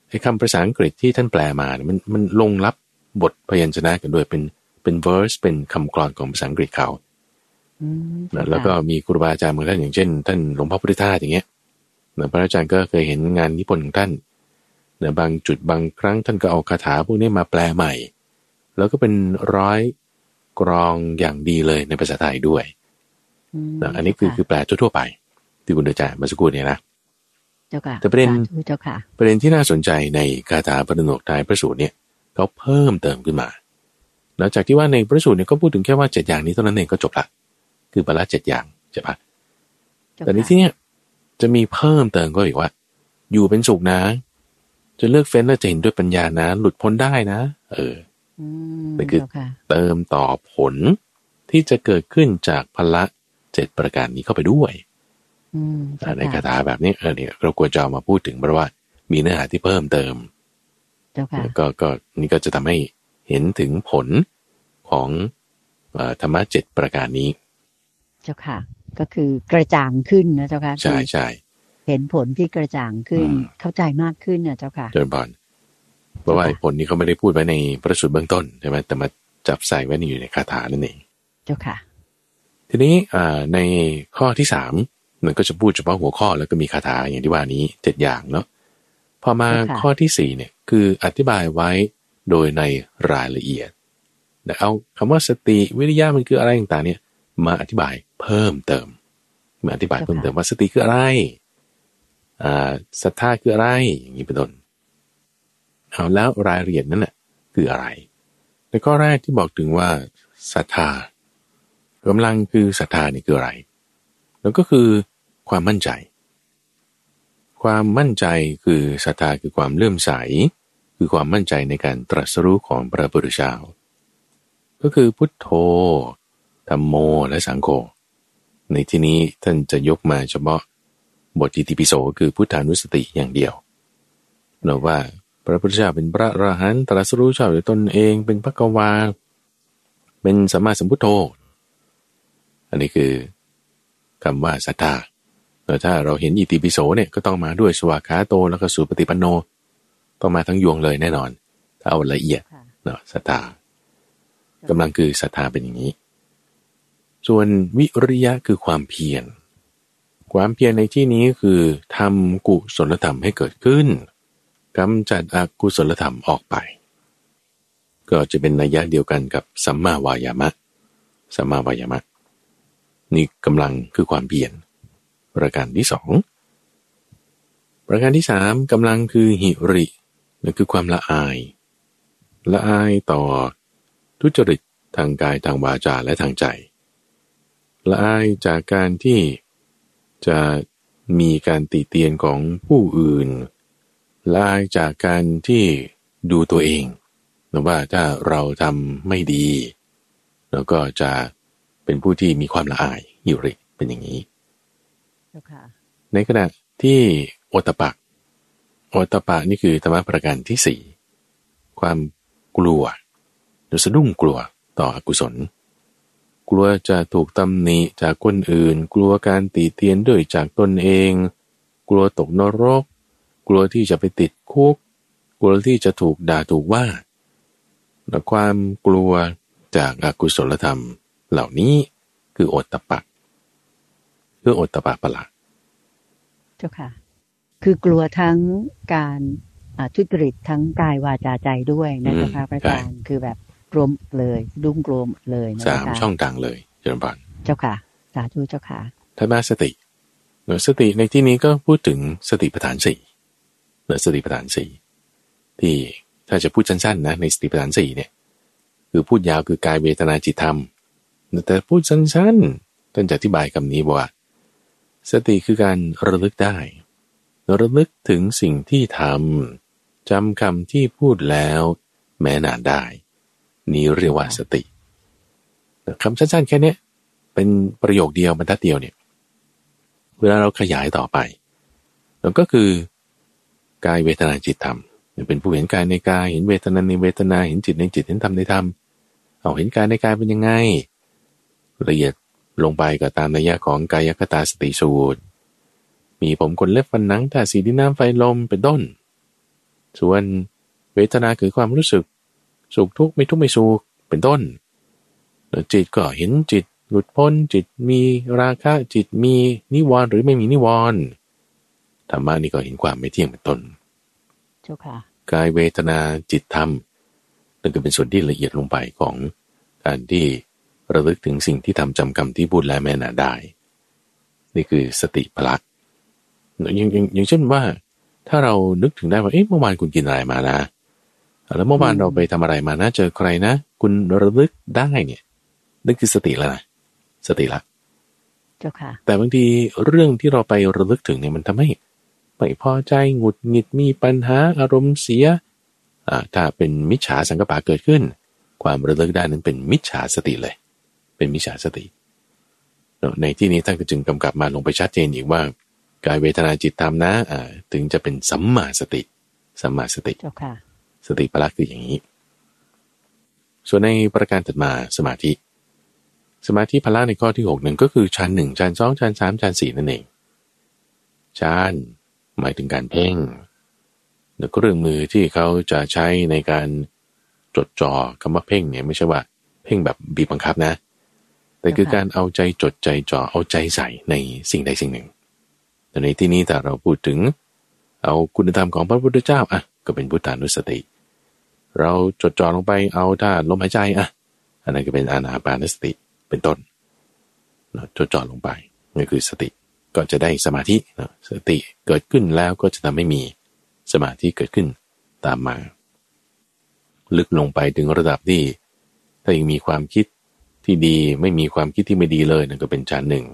ไอ้คำภาษาอังกฤษที่ท่านแปลมาเนี่ยมันมันลงรับบทพยัญชนะกันด้วยเป็นเป็น verse เป็นคำกลอนของภาษาอังกฤษเขาอืมนะแล้วก็มีครูบาอาจารย์บางท่านอย่างเช่น ท่านหลวงพ่อพุทธทาสอย่างเงี้ยนะพระอาจารย์ก็เคยเห็นงานนิพนธ์ของท่านนะบางจุดบางครั้งท่านก็เอาคาถาพวกนี้มาแปลใหม่ แล้วก็เป็นร้อย กรองอย่างดีเลยในภาษาไทยด้วยมนะอันนี้คือคือแปลทั่วๆไป ที่คุณอาจารย์เมาสักครู่เนี่ยนะเจ้าค่ะแต่ประเด็นสาธุเจ้าค่ะ ประเด็นที่น่าสนใจในคาถาพระนกท้ายพระสูตรเนี่ยเขาเพิ่มเติมขึ้นมาหลังจากที่ว่าในพระสูตรเนี่ยก็พูดถึงแค่ว่าเจ็ดอย่างนี้เท่านั้นเองก็จบละคือปละเจ็ดอย่างใช่ปะเจ้าแต่ในค่ะที่เนี้ยจะมีเพิ่มเติมก็อีกว่า อยู่เป็นสุขนะ จะเลือกเฟ้นแล้วจะเห็นด้วยปัญญานะ หลุดพ้นได้นะ เอออืม นั่นคือเจ้าค่ะเติมต่อผลที่จะเกิดขึ้นจากพละเจ็ดประการนี้เข้าไปด้วยอืมเจ้าในคาค่ะถาแบบนี้เออเนี่ยเราควรจะเอามาพูดถึงเพราะว่ามีเนื้อหาที่เพิ่มเติมเจ้าค่ะก็ก็นี่ก็จะทำให้เห็นถึงผลของเออธรรมะเจ็ดประการนี้ เจ้าค่ะ ก็คือกระจ่างขึ้นนะเจ้าค่ะใช่คือใช่เห็นผลที่กระจ่างขึ้นอืมเข้าใจมากขึ้นนะเจ้าค่ะเจริญพร เพราะว่าไอ้ผลนี้เขาไม่ได้พูดไว้ในพระสูตรเบื้องต้นใช่ไหมแต่มาจับใส่ไว้ในอยู่ในคาถานั่นเอง เจ้าค่ะ ทีนี้อ่าในข้อที่สามมันก็จะพูดเฉพาะหัวข้อแล้วก็มีคาถาอย่างที่ว่านี้เจ็ดอย่างเนาะพอมาค่ะข้อที่สี่เนี่ยคืออธิบายไว้โดยในรายละเอียดแต่เอาคำว่าสติวิริยะมันคืออะไรต่างๆเนี่ยมาอธิบายเพิ่มเติมมาอธิบายเพิ่มเติมว่าสติคืออะไรอ่าศรัทธาคืออะไรอย่างนี้เป็นต้น เอาแล้วรายละเอียดนั้นน่ะคืออะไร ในข้อแรกที่บอกถึงว่าศรัทธากำลังคือศรัทธานี่คืออะไร แล้วก็คือความมั่นใจ ความมั่นใจคือศรัทธาคือความเลื่อมใส คือความมั่นใจในการตรัสรู้ของพระพุทธเจ้าก็คือพุทโธธรรมโม และสังโฆ ในที่นี้ท่านจะยกมาเฉพาะบทอิติปิโสคือพุทธานุสติอย่างเดียวเราว่า พระพุทธเจ้าเป็นพระอรหันต์ตรัสรู้ชอบด้วยตนเอง เป็นพระกวา เป็นสัมมาสัมพุทโธ อันนี้คือคำว่าศรัทธาแล้วถ้าเราเห็นอิติปิโสเนี่ยก็ต้องมาด้วยสวากขาโตแล้วก็สุปฏิปันโน ต้องมาทั้งยวงเลยแน่นอน ถ้าเอาละเอียดค่ะเนาะศรัทธากำลังคือศรัทธาเป็นอย่างนี้ ส่วนวิริยะคือความเพียร ความเพียรในที่นี้คือทำกุศลธรรมให้เกิดขึ้น กำจัดอกุศลธรรมออกไป ก็จะเป็นนัยยะเดียวกันกับสัมมาวายามะ สัมมาวายามะ นี่กำลังคือความเพียรประการที่สองประการที่สามกำลังคือหิรินั่นคือความละอาย ละอายต่อทุจริตทางกายทางวาจาและทางใจ ละอายจากการที่จะมีการติเตียนของผู้อื่น ละอายจากการที่ดูตัวเองหรือว่าถ้าเราทำไม่ดี แล้วก็จะเป็นผู้ที่มีความละอายอยู่ริเป็นอย่างนี้เจ้าค่ะในขณะที่โอตตะปะโอตตะปะนี่คือธรรมะประการที่สี่ความกลัวหรือสะดุ้งกลัวต่ออกุศล กลัวจะถูกตำหนิจากคนอื่น กลัวการตีเตียนด้วยจากตนเอง กลัวตกนรก กลัวที่จะไปติดคุก กลัวที่จะถูกด่าถูกว่าและความกลัวจากอากุศลธรรมเหล่านี้คือโอตตะปะคือโอตตะปะปะละเจ้าค่ะ คือกลัวทั้งการอ่าทุจริตทั้งกายวาจาใจด้วยนะอืมเจ้าค่ะพระอาจารย์คือแบบรวมเลยดุ้งกลวมเลยนะสามเจ้าค่ะช่องทางเลยเจริญพรเจ้าค่ะ สาธุเจ้าค่ะถ้ามาสติหน่วยสติในที่นี้ก็พูดถึงสติปัฏฐานสี่หน่วย สติปัฏฐานสี่ที่ถ้าจะพูดสั้นๆนะในสติปัฏฐานสี่เนี่ยคือพูดยาวคือกายเวทนาจิตธรรม แต่พูดสั้นๆท่านจะอธิบายคำนี้บอกว่า สติคือการระลึกได้ ระลึกถึงสิ่งที่ทำจำคำที่พูดแล้ว แม้นานได้ นี้เรียกว่าสติคำสั้นๆแค่เนี้ยเป็นประโยคเดียวบรรทัดเดียวเนี่ยเวลาเราขยายต่อไป แล้วก็คือ กายเวทนาจิตธรรมเป็นผู้เห็นกายในกายเห็นเวทนาในเวทนาเห็นจิตในจิตเห็นธรรมในธรรมเอาเห็นกายในกายเป็นยังไง ละเอียดลงไปก็ตามนัยยะของกายคตาสติสูตร มีผมขนเล็บฟันหนังแต่สีดินน้ำไฟลมเป็นต้น ส่วนเวทนาคือความรู้สึก สุขทุกข์ไม่ทุกข์ไม่สุขเป็นต้นแล้วจิตก็เห็นจิตหลุดพ้นจิตมีราคะจิตมีนิวรณ์หรือไม่มีนิวรณ์ ธรรมะนี่ก็เห็นความไม่เที่ยงเป็นต้นเจ้าค่ะกายเวทนาจิตธรรมนั่นก็เป็นส่วนที่ละเอียดลงไปของการที่ระลึกถึงสิ่งที่ทำจำกรรมที่พูดและแม่นาได้ นี่คือสติพละอย่างอย่างอย่างเช่นว่า ถ้าเรานึกถึงได้ว่าเอ๊ะเมื่อวานคุณกินอะไรมานะแล้วเมื่อวานอืมเราไปทำอะไรมานะเจอใครนะ คุณระลึกได้เนี่ยนั่นคือสติแล้วนะสติละเจ้าค่ะแต่บางทีเรื่องที่เราไประลึกถึงเนี่ยมันทำให้ ไม่พอใจหงุดหงิดมีปัญหาอารมณ์เสียอ่าถ้าเป็นมิจฉาสังกปะเกิดขึ้น ความระลึกได้นั้นเป็นมิจฉาสติเลย เป็นมิจฉาสติเนอะในที่นี้ท่านก็จึงกำกับมาลงไปชัดเจนอีกว่ากายเวทนาจิตธรรมนะอ่าถึงจะเป็นสัมมาสติ สัมมาสติเจ้าค่ะสติพละคืออย่างนี้ ส่วนในประการถัดมาสมาธิ สมาธิพละในข้อที่หกหนึ่งก็คือชั้นหนึ่งชั้นสองชั้นสามชั้นสี่นั่นเองชั้น หมายถึงการเพ่งแล้วก็เรื่องมือที่เขาจะใช้ในการจดจ่อคำว่าเพ่งเนี่ยไม่ใช่ว่า เพ่งแบบบีบบังคับนะ แต่คือการเอาใจจดใจจ่อเอาใจใส่ในสิ่งใดสิ่งหนึ่งแต่ในที่นี้แต่เราพูดถึง เอาคุณธรรมของพระพุทธเจ้าอะก็เป็นพุทธานุสติ เราจดจ่อลงไปเอาท่าลมหายใจอะอันนั้นก็เป็นอานาปานสติเป็นต้นเนอะจดจ่อลงไปนี่คือสติ ก็จะได้สมาธิสติเกิดขึ้นแล้วก็จะทำให้มีสมาธิเกิดขึ้นตามมา ลึกลงไปถึงระดับที่ ถ้ายังมีความคิดที่ดีไม่มีความคิดที่ไม่ดีเลยนั่นก็เป็นฌานหนึ่ง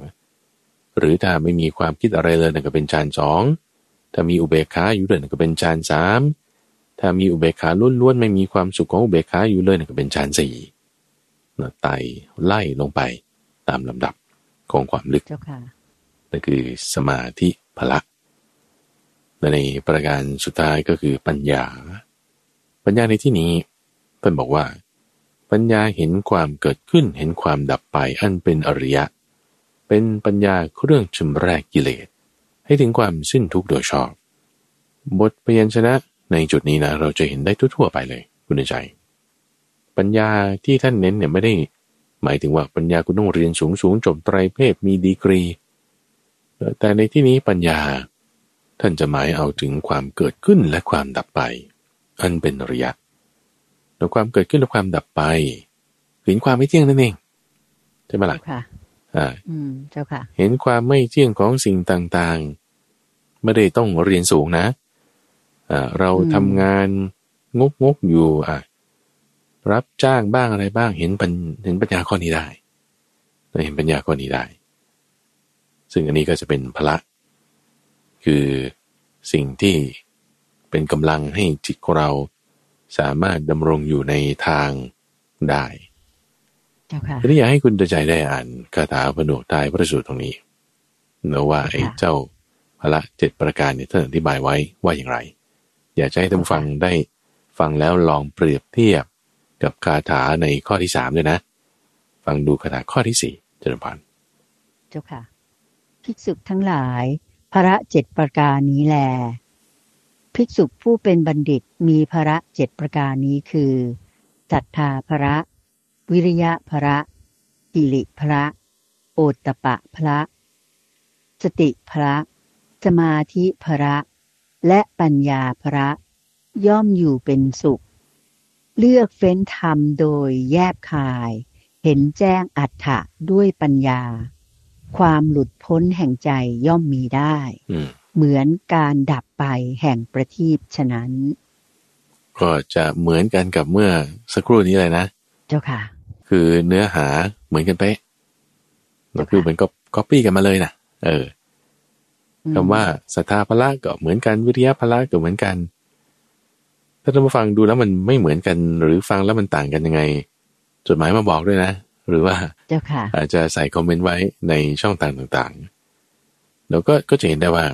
หรือถ้าไม่มีความคิดอะไรเลยนั่นก็เป็นฌานสองถ้ามีอุเบกขาอยู่เลยนั่นก็เป็นฌานสามถ้ามีอุเบกขาล้วนๆไม่มีความสุขของอุเบกขาอยู่เลยนั่นก็เป็นฌานสี่ไต่ไล่ลงไปตามลำดับของความลึกเจ้าค่ะ นั่นคือสมาธิพละและในประการสุดท้ายก็คือปัญญา ปัญญาในที่นี้เพิ่นบอกว่า ปัญญาเห็นความเกิดขึ้นเห็นความดับไปอันเป็นอริยะ เป็นปัญญาเครื่องชำระกิเลส ให้ถึงความสิ้นทุกข์โดยชอบ บทพยัญชนะในจุดนี้นะเราจะเห็นได้ทั่ว ๆ ไปเลย คุณใจ ปัญญาที่ท่านเน้นเนี่ยไม่ได้ หมายถึงว่าปัญญาคุณต้องเรียนสูงสูงๆจบไตรเพศมีดีกรี แต่ในที่นี้ปัญญา ท่านจะหมายเอาถึงความเกิดขึ้นและความดับไป อันเป็นอริยะแล้วความเกิดขึ้นและความดับไปเห็นความไม่เที่ยงนั่นเองใช่ไหมล่ะเจ้าค่ะอ่าอืมเจ้าค่ะ เห็นความไม่เที่ยงของสิ่งต่างๆ ไม่ได้ต้องเรียนสูงนะอ่าเราอืมทำงานงกงกๆอยู่อะรับจ้างบ้างอะไรบ้าง เห็นปัญเห็นปัญญาข้อนี้ได้เห็นปัญญาข้อนี้ได้ ซึ่งอันนี้ก็จะเป็นพละ คือสิ่งที่เป็นกำลังให้จิตของเราสามารถดำรงอยู่ในทางได้เจ้าค่ะทีนี้อยากให้คุณตาใจได้อ่านคาถาผนวกท้ายพระสูตรตรงนี้นะว่าไอ้ค่ะเจ้าพละเจ็ดประการเนี่ยท่านอธิบายไว้ว่าอย่างไร อยากจะให้ท่านผู้ฟังได้ฟังแล้วลองเปรียบเทียบกับคาถาในข้อที่สามด้วยนะ ฟังดูคาถาข้อที่สี่เจริญพรเจ้าค่ะ ภิกษุทั้งหลาย พระเจ็ดประการนี้แล ภิกษุผู้เป็นบัณฑิตมีพระเจ็ดประการนี้คือศรัทธาพระ วิริยะพระกิริพระ โอตตปะพระ สติพระ สมาธิพระ และปัญญาพระ ย่อมอยู่เป็นสุข เลือกเฟ้นธรรมโดยแยบคาย เห็นแจ้งอัฏฐะด้วยปัญญา ความหลุดพ้นแห่งใจย่อมมีได้อืมเหมือนการดับไปแห่งประทีปฉะนั้น ก็จะเหมือนกันกับเมื่อสักครู่นี้เลยนะ เจ้าค่ะ คือเนื้อหาเหมือนกันเป๊ะก็คือเหมือนก็ก๊อปปี้กันมาเลยนะเอออืมคำว่าศรัทธาพละก็เหมือนกันวิริยะพละก็เหมือนกัน ถ้าท่านผู้ฟังดูแล้วมันไม่เหมือนกัน หรือฟังแล้วมันต่างกันยังไง จดหมายมาบอกด้วยนะ หรือว่าเจ้าค่ะอาจจะใส่คอมเมนต์ไว้ในช่องทางต่างๆ แล้วก็ก็จะเห็นได้ว่า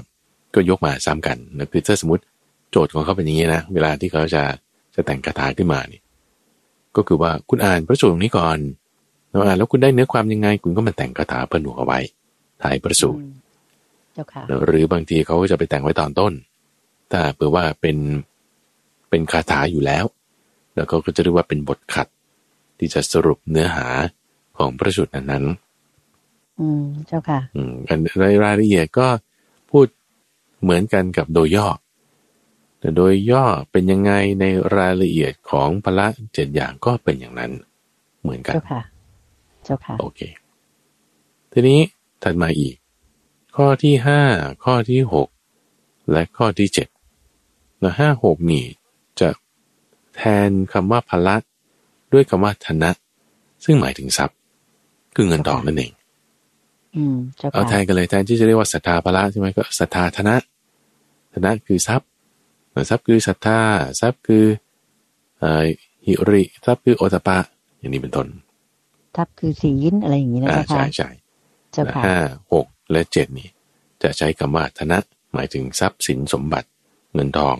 ก็ยกมาซ้ำกันนะคือถ้าสมมติโจทย์ของเขาเป็นอย่างนี้นะเวลาที่เขาจะจะแต่งคาถาขึ้นมานี่ ก็คือว่าคุณอ่านพระสูตรตรงนี้ก่อนแล้วอ่านแล้วคุณได้เนื้อความยังไง คุณก็มาแต่งคาถาผนวกเอาไว้ท้ายพระสูตรอืมเจ้าค่ะหรือบางทีเขาก็จะไปแต่งไว้ตอนต้น ถ้าเผื่อว่าเป็นเป็นคาถาอยู่แล้ว แล้วเขาก็จะเรียกว่าเป็นบทขัด ที่จะสรุปเนื้อหา ของพระสูตรนั้นๆอืมเจ้าค่ะ อืมกันในรายละเอียดก็พูดเหมือนกันกับโดยย่อ แต่โดยย่อเป็นยังไงในรายละเอียดของพละเจ็ดอย่างก็เป็นอย่างนั้น เหมือนกัน เจ้าค่ะ เจ้าค่ะ โอเค ทีนี้ถัดมาอีก ข้อที่ห้าข้อที่หกและข้อที่เจ็ดนะห้าหกนี่จะแทนคำว่าพละด้วยคำว่าธนะ ซึ่งหมายถึงทรัพย์ คือเงินทองนั่นเองอืมเจ้าเอาค่ะแทนกันเลยแทนที่จะเรียกว่าศรัทธาพละใช่ไหมก็ศรัทธาธนะธนะคือทรัพย์ทรัพย์คือศรัทธาทรัพย์คือเอ่อหิริทรัพย์คือโอตปะ อย่างนี้เป็นต้นทับคือศีลอะไรอย่างนี้นะอ่าเจ้าใช่ค่ะใช่เจ้าค่ะห้าหกและเจ็ดนี่ จะใช้คำว่าธนะหมายถึงทรัพย์สินสมบัติเงินทอง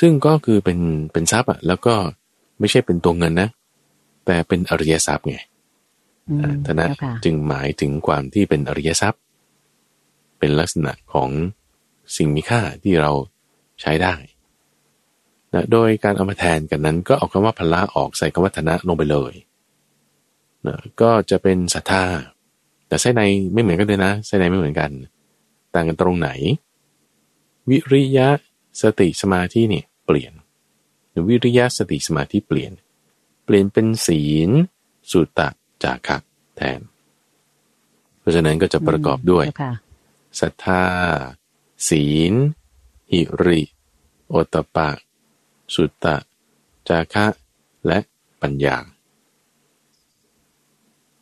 ซึ่งก็คือเป็นเป็นทรัพย์อะแล้วก็ไม่ใช่เป็นตัวเงินนะ แต่เป็นอริยทรัพย์ไงอืม ธนะเจ้าค่ะจึงหมายถึงความที่เป็นอริยทรัพย์ เป็นลักษณะของสิ่งมีค่าที่เราใช้ได้นะโดยการเอามาแทนกันนั้น ก็เอาคำว่าพละออกใส่คำว่าธนะลงไปเลยนะก็จะเป็นศรัทธา แต่ไส้ในไม่เหมือนกันเลยนะไส้ในไม่เหมือนกัน ต่างกันตรงไหน วิริยะสติสมาธิเนี่ยเปลี่ยนวิริยะสติสมาธิเปลี่ยน เปลี่ยนเป็นศีล สุตตะ จาคะแทน เพราะฉะนั้นก็จะประกอบด้วยเจ้าค่ะศรัทธา ศีล หิริ โอตตปะ สุตตะ จาคะ และปัญญา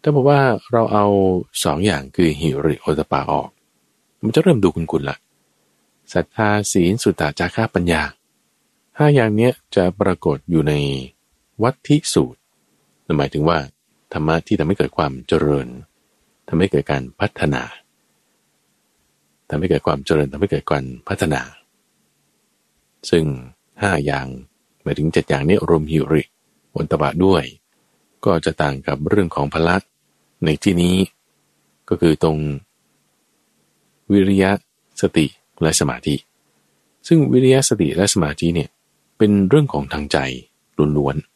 ถ้าบอกว่าเราเอาสองอย่างคือหิริโอตตปะออก มันจะเริ่มดูคุณคุณละศรัทธา ศีล สุตตะ จาคะ ปัญญา ห้าอย่างเนี้ยจะปรากฏอยู่ในวัตถิสูตร หมายถึงว่า ธรรมะที่ทำให้เกิดความเจริญทำให้เกิดการพัฒนาทำให้เกิดความเจริญทำให้เกิดการพัฒนา ซึ่งห้าอย่างหมายถึงเจ็ดอย่างนี้รวมหิริโอนตบะด้วย ก็จะต่างกับเรื่องของพละในที่นี้ ก็คือตรง วิริยะสติและสมาธิ ซึ่งวิริยะสติและสมาธิเนี่ยเป็นเรื่องของทางใจล้วนๆ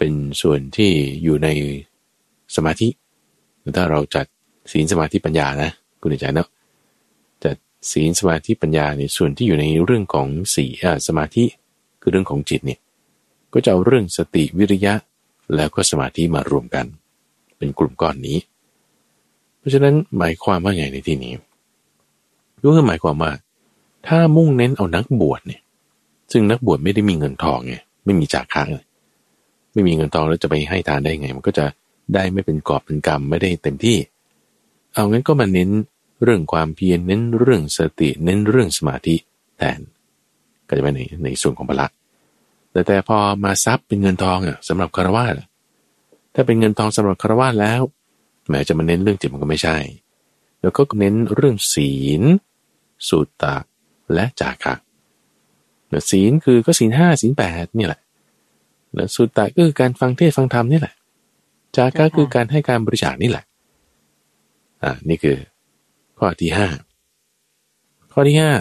เป็นส่วนที่อยู่ในสมาธิ ถ้าเราจัดศีลสมาธิปัญญานะคุณใจนะจัดศีลสมาธิปัญญาในส่วนที่อยู่ในเรื่องของสีสมาธิคือเรื่องของจิตเนี่ยก็จะเอาเรื่องสติวิริยะแล้วก็สมาธิมารวมกัน เป็นกลุ่มก้อนนี้ เพราะฉะนั้นหมายความว่าไงในที่นี้ก็คือหมายความว่าถ้ามุ่งเน้นเอานักบวชเนี่ย ซึ่งนักบวชไม่ได้มีเงินทองไงไม่มีจากค้างเลย ไม่มีเงินทองแล้วจะไปให้ทานได้ไง มันก็จะได้ไม่เป็นกอบเป็นกรรมไม่ได้เต็มที่ เอางั้นก็มาเน้นเรื่องความเพียรเน้นเรื่องสติ เน้นเรื่องสมาธิแทน ก็จะไปในในส่วนของพละแต่แต่พอมาทรัพย์เป็นเงินทองอะสำหรับคารวะถ้าเป็นเงินทองสำหรับคารวะแล้วแม้จะมาเน้นเรื่องจิตมันก็ไม่ใช่ แล้วก็เน้นเรื่องศีลสุตตะและจาคะศีลคือก็ศีลห้าศีลแปดนี่แหละ แล้วสุตตะก็คือการฟังเทศฟังธรรมนี่แหละ จากะคือการให้การบริจาคนี่แหละ อ่า นี่คือ ข้อที่ห้า ข้อที่ห้า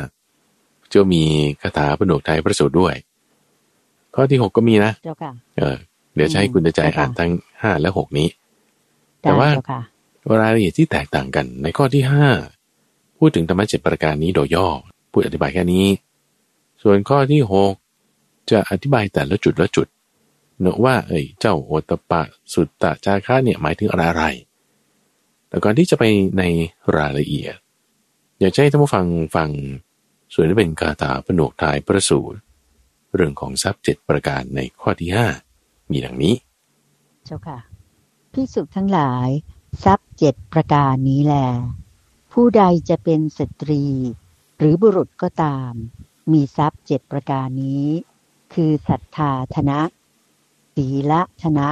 จะมีคาถาประโนกไทยประสูตรด้วย ข้อที่หกก็มีนะเจ้าค่ะเออ เดี๋ยวจะให้คุณใจอ่านทั้งห้าและหกนี้ แต่ว่าได้เจ้ค่ะรายละเอียดที่แตกต่างกัน ในข้อที่ห้าพูดถึงธรรมะเจ็ดประการนี้โดยย่อ พูดอธิบายแค่นี้ ส่วนข้อที่หกจะอธิบายแต่ละจุดละจุด เนอะว่าเอ้ยเจ้าโอตปะสุตตะจาระเนี่ยหมายถึงอะไรอะไร แต่ก่อนที่จะไปในรายละเอียด อยากให้ท่านผู้ฟังฟังส่วนที่เป็นคาถาผนวกทายประสูตร เรื่องของทรัพย์เจ็ดประการในข้อที่ห้ามีดังนี้ เจ้าค่ะพิสุทั้งหลาย ทรัพย์เจ็ดประการนี้แล ผู้ใดจะเป็นสตรี หรือบุรุษก็ตาม มีทรัพย์เจ็ดประการนี้ คือศรัทธาธนะ ศีละธนะ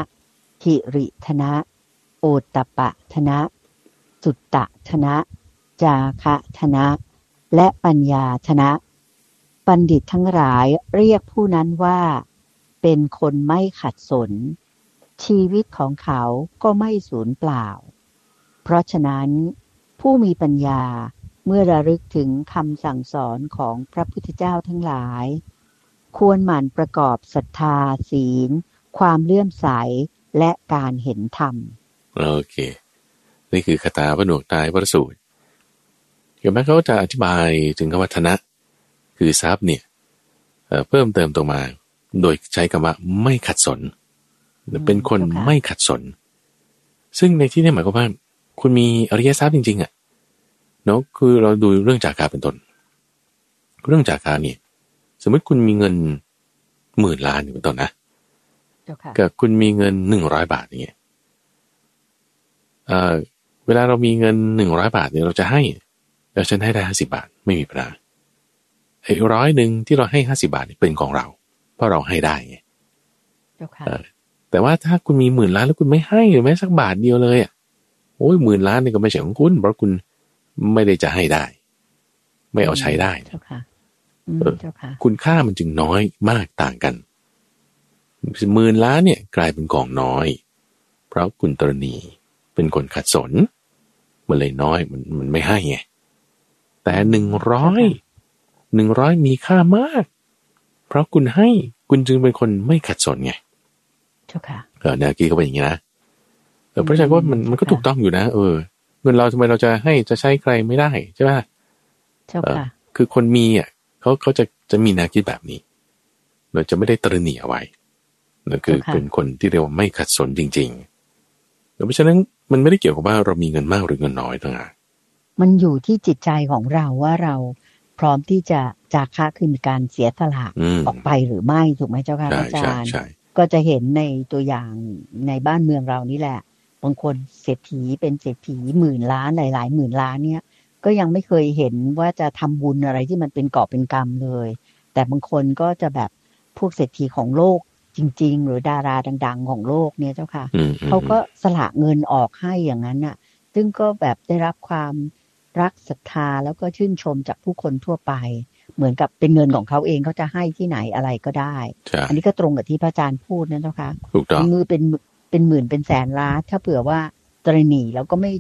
หิริธนะ โอตตปะธนะ สุตตะธนะ จาคะธนะ และปัญญาธนะ บัณฑิตทั้งหลายเรียกผู้นั้นว่า เป็นคนไม่ขัดสน ชีวิตของเขาก็ไม่สูญเปล่า เพราะฉะนั้น ผู้มีปัญญาเมื่อระลึกถึงคำสั่งสอนของพระพุทธเจ้าทั้งหลาย ควรหมั่นประกอบศรัทธาศีล ความเลื่อมใสและการเห็นธรรม โอเค นี่คือคาถาผนวกตายประสูตรเดี๋ยวแม้เขาจะอธิบายถึงคำว่าธนะ คือทรัพย์เนี่ยเอ่อเพิ่มเติมตรงมา โดยใช้คำว่าไม่ขัดสนเป็นคนเจ้าค่ะไม่ขัดสน ซึ่งในที่นี้หมายความว่า คุณมีอริยทรัพย์จริง ๆ อะเนาะคือเราดูเรื่องจากการเป็นต้นเรื่องจากการเนี่ย สมมติคุณมีเงินหมื่นล้านเป็นต้นนะเจ้าค่ะ กับคุณมีเงินหนึ่งร้อยบาทอย่างเงี้ยเอ่อเวลาเรามีเงินหนึ่งร้อยบาทเนี่ยเราจะให้แล้วฉันให้ได้ห้าสิบาทไม่มีปัญหาไอ้ร้อยหนึ่งที่เราให้ห้าสิบาทเนี่ยเป็นของเรา เพราะเราให้ได้ไงเจ้าค่ะเออแต่ว่าถ้าคุณมีหมื่นล้านแล้วคุณไม่ให้หรือแม้สักบาทเดียวเลยอะโอ้ยหมื่นล้านนี่ก็ไม่ใช่ของคุณเพราะคุณไม่ได้จะให้ได้ ไม่เอาใช้ได้เจ้าค่ะอืมเออเจ้าค่ะคุณค่ามันจึงน้อยมากต่างกัน หมื่นล้านเนี่ยกลายเป็นของน้อย เพราะคุณตรณีเป็นคนขัดสน มันเลยน้อยมันมันไม่ให้ไงแต่หนึ่งร้อยหนึ่งร้อยมีค่ามาก เพราะคุณให้คุณจึงเป็นคนไม่ขัดสนไงเจ้าค่ะเออแนวกี้ก็เป็นอย่างนี้นะเออเพราะฉะนั้นก็มันมันก็ค่ะถูกต้องอยู่นะ เออ เงินเราทำไมเราจะให้จะใช้ใครไม่ได้ใช่ไหมเจ้าค่ะคือคนมีอะเขาเขาจะจะมีแนวคิดแบบนี้ เราจะไม่ได้ตระหนี่เอาไว้ นั่นคือเจ้าค่ะเป็นคนที่เรียกว่าไม่ขัดสนจริงๆเพราะฉะนั้นมันไม่ได้เกี่ยวกับว่าเรามีเงินมากหรือเงินน้อยต่างหากมันอยู่ที่จิตใจของเราว่าเราพร้อมที่จะจาค่าคือมีการเสียสละอืมออกไปหรือไม่ถูกไหมเจ้าค่ะใช่อาจาใช่รย์ใช่ก็จะเห็นในตัวอย่างในบ้านเมืองเรานี่แหละ บางคนเศรษฐีเป็นเศรษฐีหมื่นล้านหลาย ๆ หมื่นล้านเนี่ย ก็ยังไม่เคยเห็นว่าจะทำบุญอะไรที่มันเป็นกอบเป็นกรรมเลย แต่บางคนก็จะแบบพวกเศรษฐีของโลก จริง ๆ หรือดาราดัง ๆ ของโลกเนี่ยเจ้าค่ะอืมอืมเขาก็สละเงินออกให้อย่างนั้นน่ะ ซึ่งก็แบบได้รับความรักศรัทธาแล้วก็ชื่นชมจากผู้คนทั่วไป เหมือนกับเป็นเงินของเขาเองเขาจะให้ที่ไหนอะไรก็ได้ใช่อันนี้ก็ตรงกับที่พระอาจารย์พูดนะเจ้าค่ะถูกต้องมือเป็นเป็นหมื่นเป็นแสนล้านถ้าเผื่อว่าตรณีแล้วก็ไม่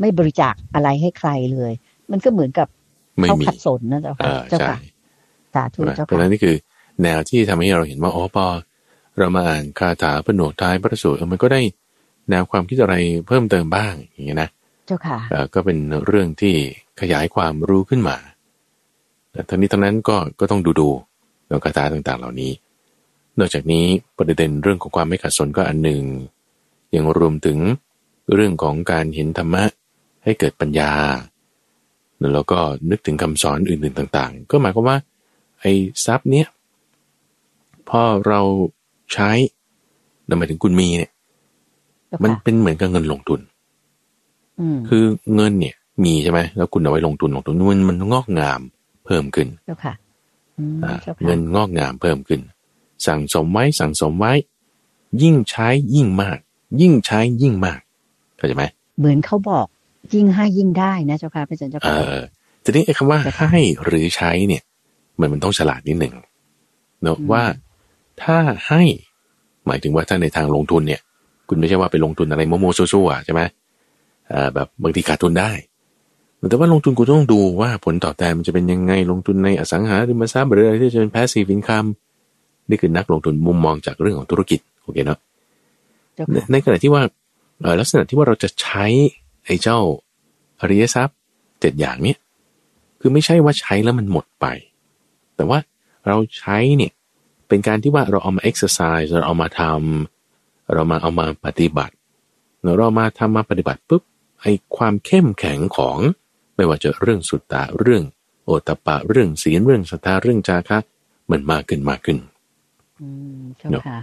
ไม่บริจาคอะไรให้ใครเลย มันก็เหมือนกับไม่เขามีขัดสนนะเจ้าเอค่ะอเจ้าใช่ค่ะสาธุใช่ไหมเจ้าเพราะฉะค่ะนั้นนี่คือแนวที่ทำให้เราเห็นว่าอ๋อพอ เรามาอ่านคาถาผนวกท้ายพระสูตรเออมันก็ได้แนวความคิดอะไรเพิ่มเติมบ้างอย่างเงี้ยนะเจ้าค่ะเอ่อก็เป็นเรื่องที่ขยายความรู้ขึ้นมา แต่ทั้งนี้ทั้งนั้นก็ก็ต้องดูดูเรื่องคาถาต่างๆ เหล่านี้ นอกจากนี้ประเด็นเรื่องของความไม่ขัดสนก็อันหนึ่งยังรวมถึงเรื่องของการเห็นธรรมะให้เกิดปัญญา แล้วก็นึกถึงคำสอนอื่นๆต่าง ๆ ก็หมายความว่าไอ้ทรัพย์เนี้ยพอเรา ใช้หมายถึงคุณมีเนี่ยเจ้ามันค่ะเป็นเหมือนกับเงินลงทุนอืมคือเงินเนี่ย มีใช่ไหมแล้วคุณเอาไว้ลงทุนลงทุนมันมันงอกงามเพิ่มขึ้นเจ้าค่ะอืมอ่าเจ้าค่ะเงินงอกงามเพิ่มขึ้น สั่งสมไว้สั่งสมไว้ ยิ่งใช้ยิ่งมาก ยิ่งใช้ยิ่งมากเข้าใจไหมเหมือนเขาบอก ยิ่งให้ยิ่งได้นะเจ้าค่ะพระอาจารย์เจ้าเอค่ะอทีนี้ไอ้คำว่าให้หรือใช้เนี่ย มันมันต้องฉลาดนิดหนึ่งเนอะว่า ถ้าให้ หมายถึงว่าถ้าในทางลงทุนเนี่ย คุณไม่ใช่ว่าไปลงทุนอะไรโมโมซัวๆใช่ไหมอ่าแบบบางทีขาดทุนได้ แต่ว่าลงทุนคุณต้องดูว่าผลตอบแทนมันจะเป็นยังไงลงทุนในอสังหาริมทรัพย์หรืออะไรที่จะเป็น passive income นี่คือนักลงทุนมุมมองจากเรื่องของธุรกิจโอเคเนาะเจ้าในค่ะในขณะที่ว่าเอ่อลักษณะที่ว่าเราจะใช้ไอ้เจ้าอริยทรัพย์เจ็ดอย่างเนี้ยคือไม่ใช่ว่าใช้แล้วมันหมดไป แต่ว่าเราใช้เนี่ย เป็นการที่ว่าเราเอามา exercise เราเอามาทำเรามาเอามาปฏิบัติเรามาทำมาปฏิบัติปุ๊บไอ้ความเข้มแข็งของไม่ว่าจะเรื่องสุตตะเรื่อง โอตตปปะเรื่องศีลเรื่องศรัทธาเรื่องจาคะมันมากขึ้นมากขึ้นอืมเจ้าค่ะ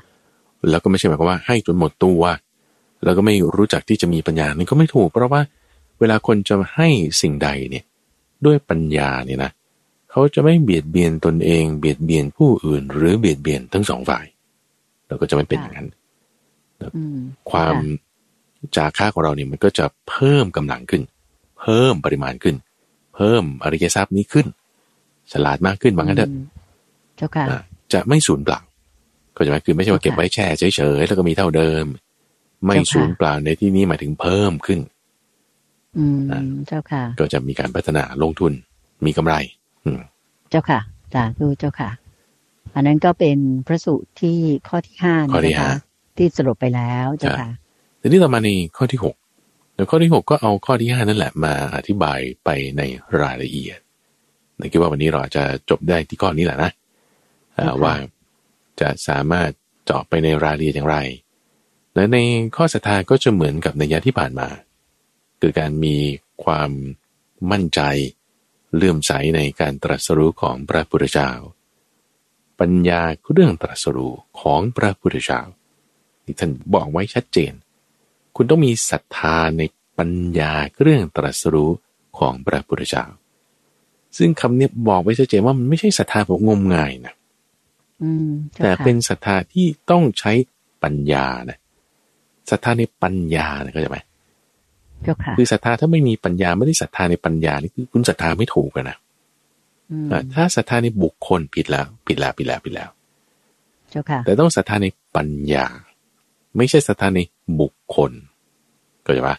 แล้วก็ไม่ใช่หมายความว่าให้จนหมดตัวแล้วก็ไม่รู้จักที่จะมีปัญญานี่ก็ไม่ถูก เพราะว่าเวลาคนจะให้สิ่งใดเนี่ย ด้วยปัญญาเนี่ยนะ เขาจะไม่เบียดเบียนตนเองเบียดเบียนผู้อื่น หรือเบียดเบียนทั้งสองฝ่ายเราก็จะไม่เป็นอย่างนั้นอืมความจาค่าของเราเนี่ยมันก็จะเพิ่มกำลังขึ้น เพิ่มปริมาณขึ้น เพิ่มอริยทรัพย์นี้ขึ้น ฉลาดมากขึ้นบางกันเถอะอืมเจ้าค่ะอะจะไม่สูญเปล่า ก็จะหมายคือไม่ใช่ว่าเก็บไว้แช่เฉยๆแล้วก็มีเท่าเดิม ไม่เจ้าค่ะสูญเปล่าในที่นี้หมายถึงเพิ่มขึ้น อืมอะเจ้าค่ะ ก็จะมีการพัฒนาลงทุนมีกำไรอืม เจ้าค่ะสาธุเจ้าค่ะ อันนั้นก็เป็นพระสูตรที่ข้อที่ห้าข้อนะที่เจ้าห้าค่ะที่สรุปไปแล้วเจ้าค่ะทีนี้ต่อมาในข้อที่หกแล้วข้อที่หกก็เอาข้อที่ห้านั่นแหละมาอธิบายไปในรายละเอียดในคิดว่าวันนี้เราอาจจะจบได้ที่ข้อนี้แหละนะอ่าค่ะว่าจะสามารถเจาะไปในรายละเอียดอย่างไร และในข้อศรัทธาก็จะเหมือนกับในยะที่ผ่านมา คือการมีความมั่นใจ เลื่อมใสในการตรัสรู้ของพระพุทธเจ้า ปัญญาเรื่องตรัสรู้ของพระพุทธเจ้าที่ท่านบอกไว้ชัดเจน คุณต้องมีศรัทธาในปัญญาเรื่องตรัสรู้ของพระพุทธเจ้า ซึ่งคำนี้บอกไว้ชัดเจนว่ามันไม่ใช่ศรัทธาแบบงมงายนะอืมจ้าแต่ค่ะเป็นศรัทธาที่ต้องใช้ปัญญานะศรัทธาในปัญญานะเข้าใจไหมเจ้า ค่ะคือศรัทธาถ้าไม่มีปัญญาไม่ได้ศรัทธาในปัญญานี่คือคุณศรัทธาไม่ถูกอะนะอืมอะถ้าศรัทธาในบุคคลผิดแล้ว ผิดแล้วผิดแล้วผิดแล้วเจ้าค่ะแต่ต้องศรัทธาในปัญญา ไม่ใช่ศรัทธาในบุคคลก็จะว่า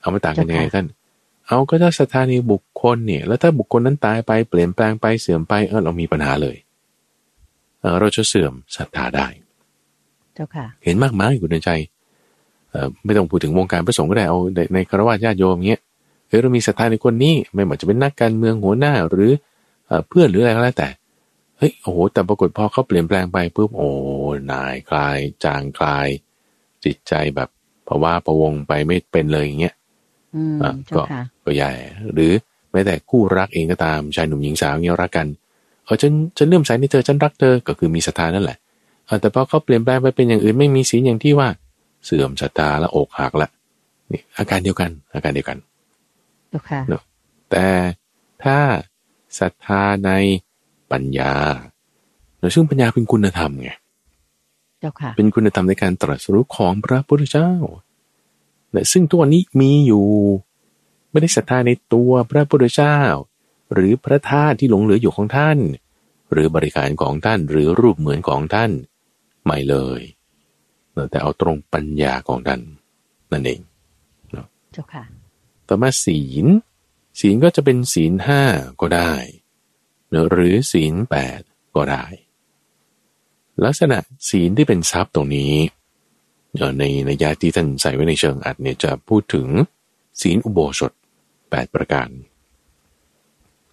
เอามาต่างกันยังไงเจ้าค่ะท่าน เอาก็ถ้าศรัทธาในบุคคลเนี่ย แล้วถ้าบุคคลนั้นตายไปเปลี่ยนแปลงไปเสื่อมไปเออเรามีปัญหาเลยเออเราจะเสื่อมศรัทธาได้ เจ้าค่ะ เห็นมากมายคุณเดินใจเอ่อ ไม่ต้องพูดถึงวงการพระสงฆ์ก็ได้เอาในในคารวะญาติโยมเงี้ยเออเรามีศรัทธาในคนนี้ไม่ว่าจะเป็นนักการเมืองหัวหน้าหรือเอ่อเพื่อนหรืออะไรก็แล้วแต่เฮ้ยโอ้โหแต่ปรากฏพอเขาเปลี่ยนแปลงไปปุ๊บโอ้นายคลาย จางคลาย จิตใจแบบภาวะประวงไปไม่เป็นเลยอย่างเงี้ยอืมอะเจ้าก็ค่ะก็ใหญ่ หรือแม้แต่คู่รักเองก็ตามชายหนุ่มหญิงสาวเงี้ยรักกันเออฉันฉันเลื่อมใสในเธอฉันรักเธอก็คือมีศรัทธานั่นแหละเออแต่พอเขาเปลี่ยนแปลงไปเป็นอย่างอื่นไม่มีศีลอย่างที่ว่า เสื่อมศรัทธาและอกหักละนี่อาการเดียวกัน อาการเดียวกันเจ้าค่ะแต่ถ้าศรัทธาในปัญญาซึ่งปัญญาเป็นคุณธรรมไงเจ้าค่ะเป็นคุณธรรมในการตรัสรู้ของพระพุทธเจ้าและซึ่งตัวนี้มีอยู่ ไม่ได้ศรัทธาในตัวพระพุทธเจ้า หรือพระธาตุที่หลงเหลืออยู่ของท่าน หรือบริการของท่านหรือรูปเหมือนของท่าน ไม่เลย แต่เอาตรงปัญญาของท่านนั่นเองเจ้าค่ะต่อมาศีล ศีลก็จะเป็นศีลห้าก็ได้เนอะหรือศีลแปดก็ได้ ลักษณะศีลที่เป็นทรัพย์ตรงนี้เอ่อในในยาที่ท่านใส่ไว้ในเชิงอัดเนี่ยจะพูดถึงศีลอุโบสถแปดประการ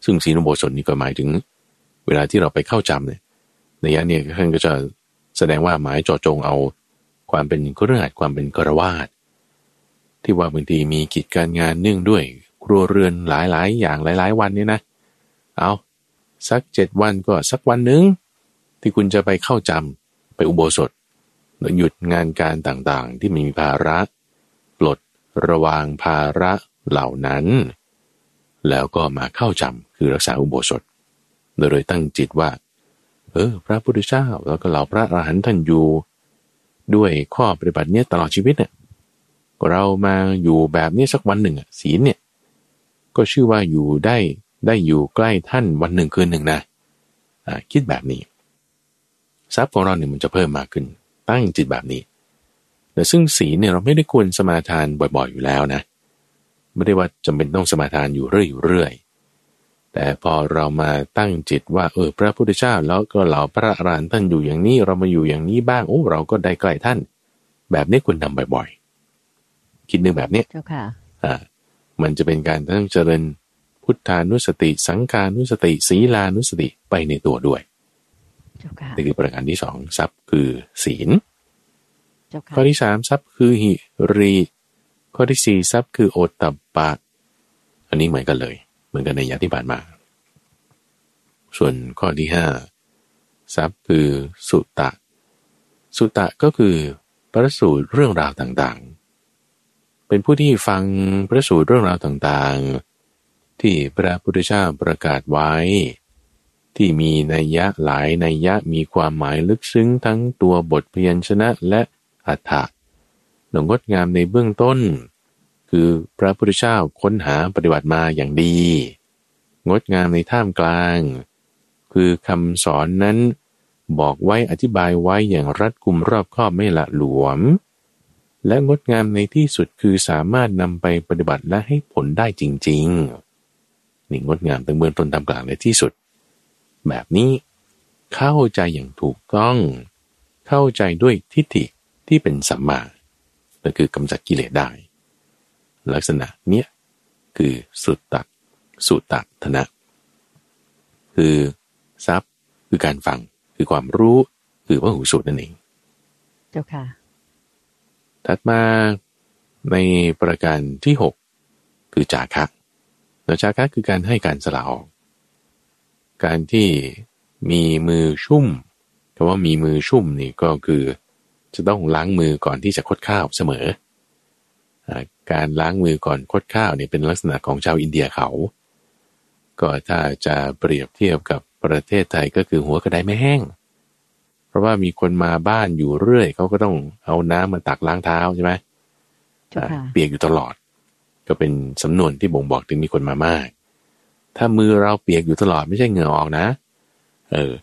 ซึ่งศีลอุโบสถนี่ก็หมายถึง เวลาที่เราไปเข้าจำเนี่ยในยะเนี่ยท่านก็จะแสดงว่าหมายเจาะจงเอา ความเป็นเครือข่ายความเป็นกระวาดที่ว่าบางทีมีกิจการงานเนื่องด้วย ครัวเรือนหลายๆ อย่างหลาย ๆ วันเนี่ยนะ เอาสักเจ็ดวันก็สักวันหนึ่งที่คุณจะไปเข้าจำไปอุโบสถหยุดงานการต่างๆ ที่มีภาระปลดระวางภาระเหล่านั้น แล้วก็มาเข้าจำคือรักษาอุโบสถ โดยตั้งจิตว่า เอออพระพุทธเจ้าแล้วก็เหล่าพระอรหันต์ท่านอยู่ ด้วยข้อปฏิบัติเนี้ยตลอดชีวิตเนี่ยเรามาอยู่แบบนี้สักวันหนึ่งอะศีลเนี่ยก็ชื่อว่าอยู่ได้ได้อยู่ใกล้ท่านวันหนึ่งคืนหนึ่งนะอ่าคิดแบบนี้ ทรัพย์ของเราเนี่ยมันจะเพิ่มมากขึ้น ตั้งจิตแบบนี้ แต่ซึ่งศีลเนี่ยเราไม่ได้ควรสมาทานบ่อยๆอยู่แล้วนะ ไม่ได้ว่าจำเป็นต้องสมาทานอยู่เรื่อยๆ แต่พอเรามาตั้งจิตว่าเออพระพุทธเจ้าแล้วก็เหล่าพระอรหันต์ท่านอยู่อย่างนี้เรามาอยู่อย่างนี้บ้างโอ้เราก็ได้ใกล้ท่าน แบบนี้ควรทำบ่อยๆ คิดนึงแบบนี้เจ้าค่ะอ่ามันจะเป็นการต้องเจริญพุทธานุสติ สังการนุสติ ศีลานุสติไปในตัวด้วยนี่คือประการที่สองทรัพย์คือศีลข้อที่สามทรัพย์คือหิรี ข้อที่สี่ทรัพย์คือโอตตปะ อันนี้เหมือนกันเลย เหมือนกันในยาที่ผ่านมา ส่วนข้อที่ห้าทรัพย์คือสุตตะสุตตะก็คือพระสูตรเรื่องราวต่างๆ เป็นผู้ที่ฟังพระสูตรเรื่องราวต่างๆ ที่พระพุทธเจ้าประกาศไว้ ที่มีนัยยะหลายนัยยะมีความหมายลึกซึ้งทั้งตัวบทพยัญชนะและอัฏฐะหนงดงามในเบื้องต้น คือพระพุทธเจ้าค้นหาปฏิบัติมาอย่างดี งดงามในท่ามกลาง คือคำสอนนั้นบอกไว้อธิบายไว้อย่างรัดกุมรอบคอบไม่ละหลวม และงดงามในที่สุดคือสามารถนำไปปฏิบัติและให้ผลได้จริง ๆ นี่งดงามตั้งเบื้องต้นตามกลางในที่สุด แบบนี้เข้าใจอย่างถูกต้อง เข้าใจด้วยทิฏฐิที่เป็นสัมมานั่นคือกำจัดกิเลสได้ ลักษณะเนี้ยคือสุตตะสุตตะธนะ คือทรัพย์คือการฟังคือความรู้คือว่าหูสูตรนั่นเอง เจ้าค่ะ ถัดมาในประการที่หกคือจาคะแล้วจาคะคือการให้การสละออก การที่มีมือชุ่มคำว่ามีมือชุ่มนี่ก็คือ จะต้องล้างมือก่อนที่จะคดข้าวเสมอ การล้างมือก่อนคดข้าวเนี่ยเป็นลักษณะของชาวอินเดียเขา ก็ถ้าจะเปรียบเทียบกับประเทศไทยก็คือหัวกระไดไม่แห้ง เพราะว่ามีคนมาบ้านอยู่เรื่อยเขาก็ต้องเอาน้ำมาตักล้างเท้าใช่ไหมเปียกอยู่ตลอด ก็เป็นสำนวนที่บ่งบอกถึงมีคนมามาก ถ้ามือเราเปียกอยู่ตลอดไม่ใช่เหงื่อออกนะ เออ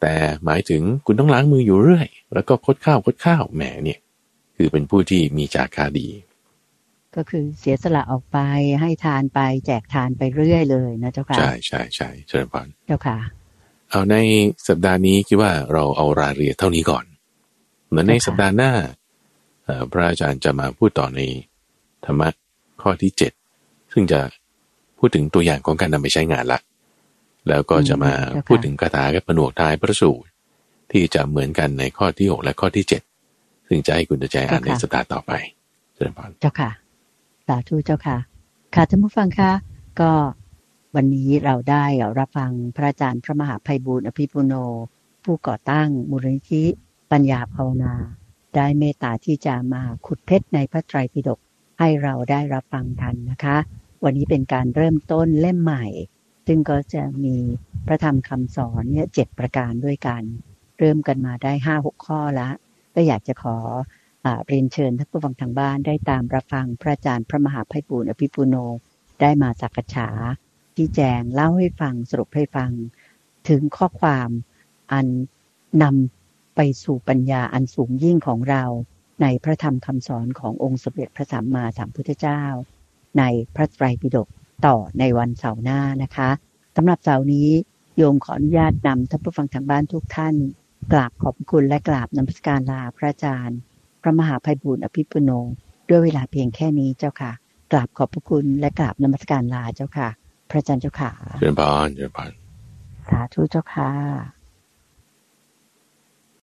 แต่หมายถึงคุณต้องล้างมืออยู่เรื่อย แล้วก็คดข้าวคดข้าวแหมเนี่ย คือเป็นผู้ที่มีจาคาดี ก็คือเสียสละออกไปให้ทานไปแจกทานไปเรื่อยเลยนะเจ้าค่ะ ใช่ใช่ใช่เชิญพรเจ้าค่ะ เอาในสัปดาห์นี้คิดว่าเราเอารายละเอียดเท่านี้ก่อนเหมือนในสัปดาห์หน้าพระอาจารย์จะมาพูดต่อในธรรมะข้อที่เจ็ดซึ่งจะพูดถึงตัวอย่างของการนำไปใช้งานละ แล้วก็จะมาพูดถึงคาถากับผนวกท้ายพระสูตรที่จะเหมือนกันในข้อที่หกและข้อที่เจ็ดซึ่งจะให้คุณใจอ่านในสตาร์ต่อไปเชิญพรเจ้าค่ะสาธุเจ้าค่ะ ค่ะท่านผู้ฟังคะก็วันนี้เราได้รับฟังพระอาจารย์พระมหาภัยบูร์อภิปุโน ผู้ก่อตั้งมูลนิธิปัญญาภาวนา ได้เมตตาที่จะมาขุดเพชรในพระไตรปิฎกให้เราได้รับฟังทันนะคะ วันนี้เป็นการเริ่มต้นเล่มใหม่ ซึ่งก็จะมีพระธรรมคำสอนเนี่ยเจ็ดประการด้วยกัน เริ่มกันมาได้ห้าหกข้อล้วก็อยากจะขอ เรียนเชิญท่านผู้ฟังทางบ้านได้ตามรับฟังพระอาจารย์พระมหาภัยบูรณ์อภิปุโน ได้มาสักษาที่แจงเล่าให้ฟังสรุปให้ฟัง ถึงข้อความอันนำไปสู่ปัญญาอันสูงยิ่งของเราในพระธรรมคำสอนขององค์สมเด็จพระสัมมาสัมพุทธเจ้า ในพระไตรปิฎกต่อในวันเสาร์หน้านะคะสำหรับเสาร์นี้โยมขออนุญาตนำท่านผู้ฟังทางบ้านทุกท่าน กราบขอบคุณและกราบนมัสการลาพระอาจารย์ พระมหาภัยบุญอภิปุโน ด้วยเวลาเพียงแค่นี้เจ้าค่ะกราบขอบพระคุณและกราบนมัสการลาเจ้าค่ะ พระอาจารย์เจ้าค่ะเจริญพรเจริญพรสาธุเจ้าค่ะ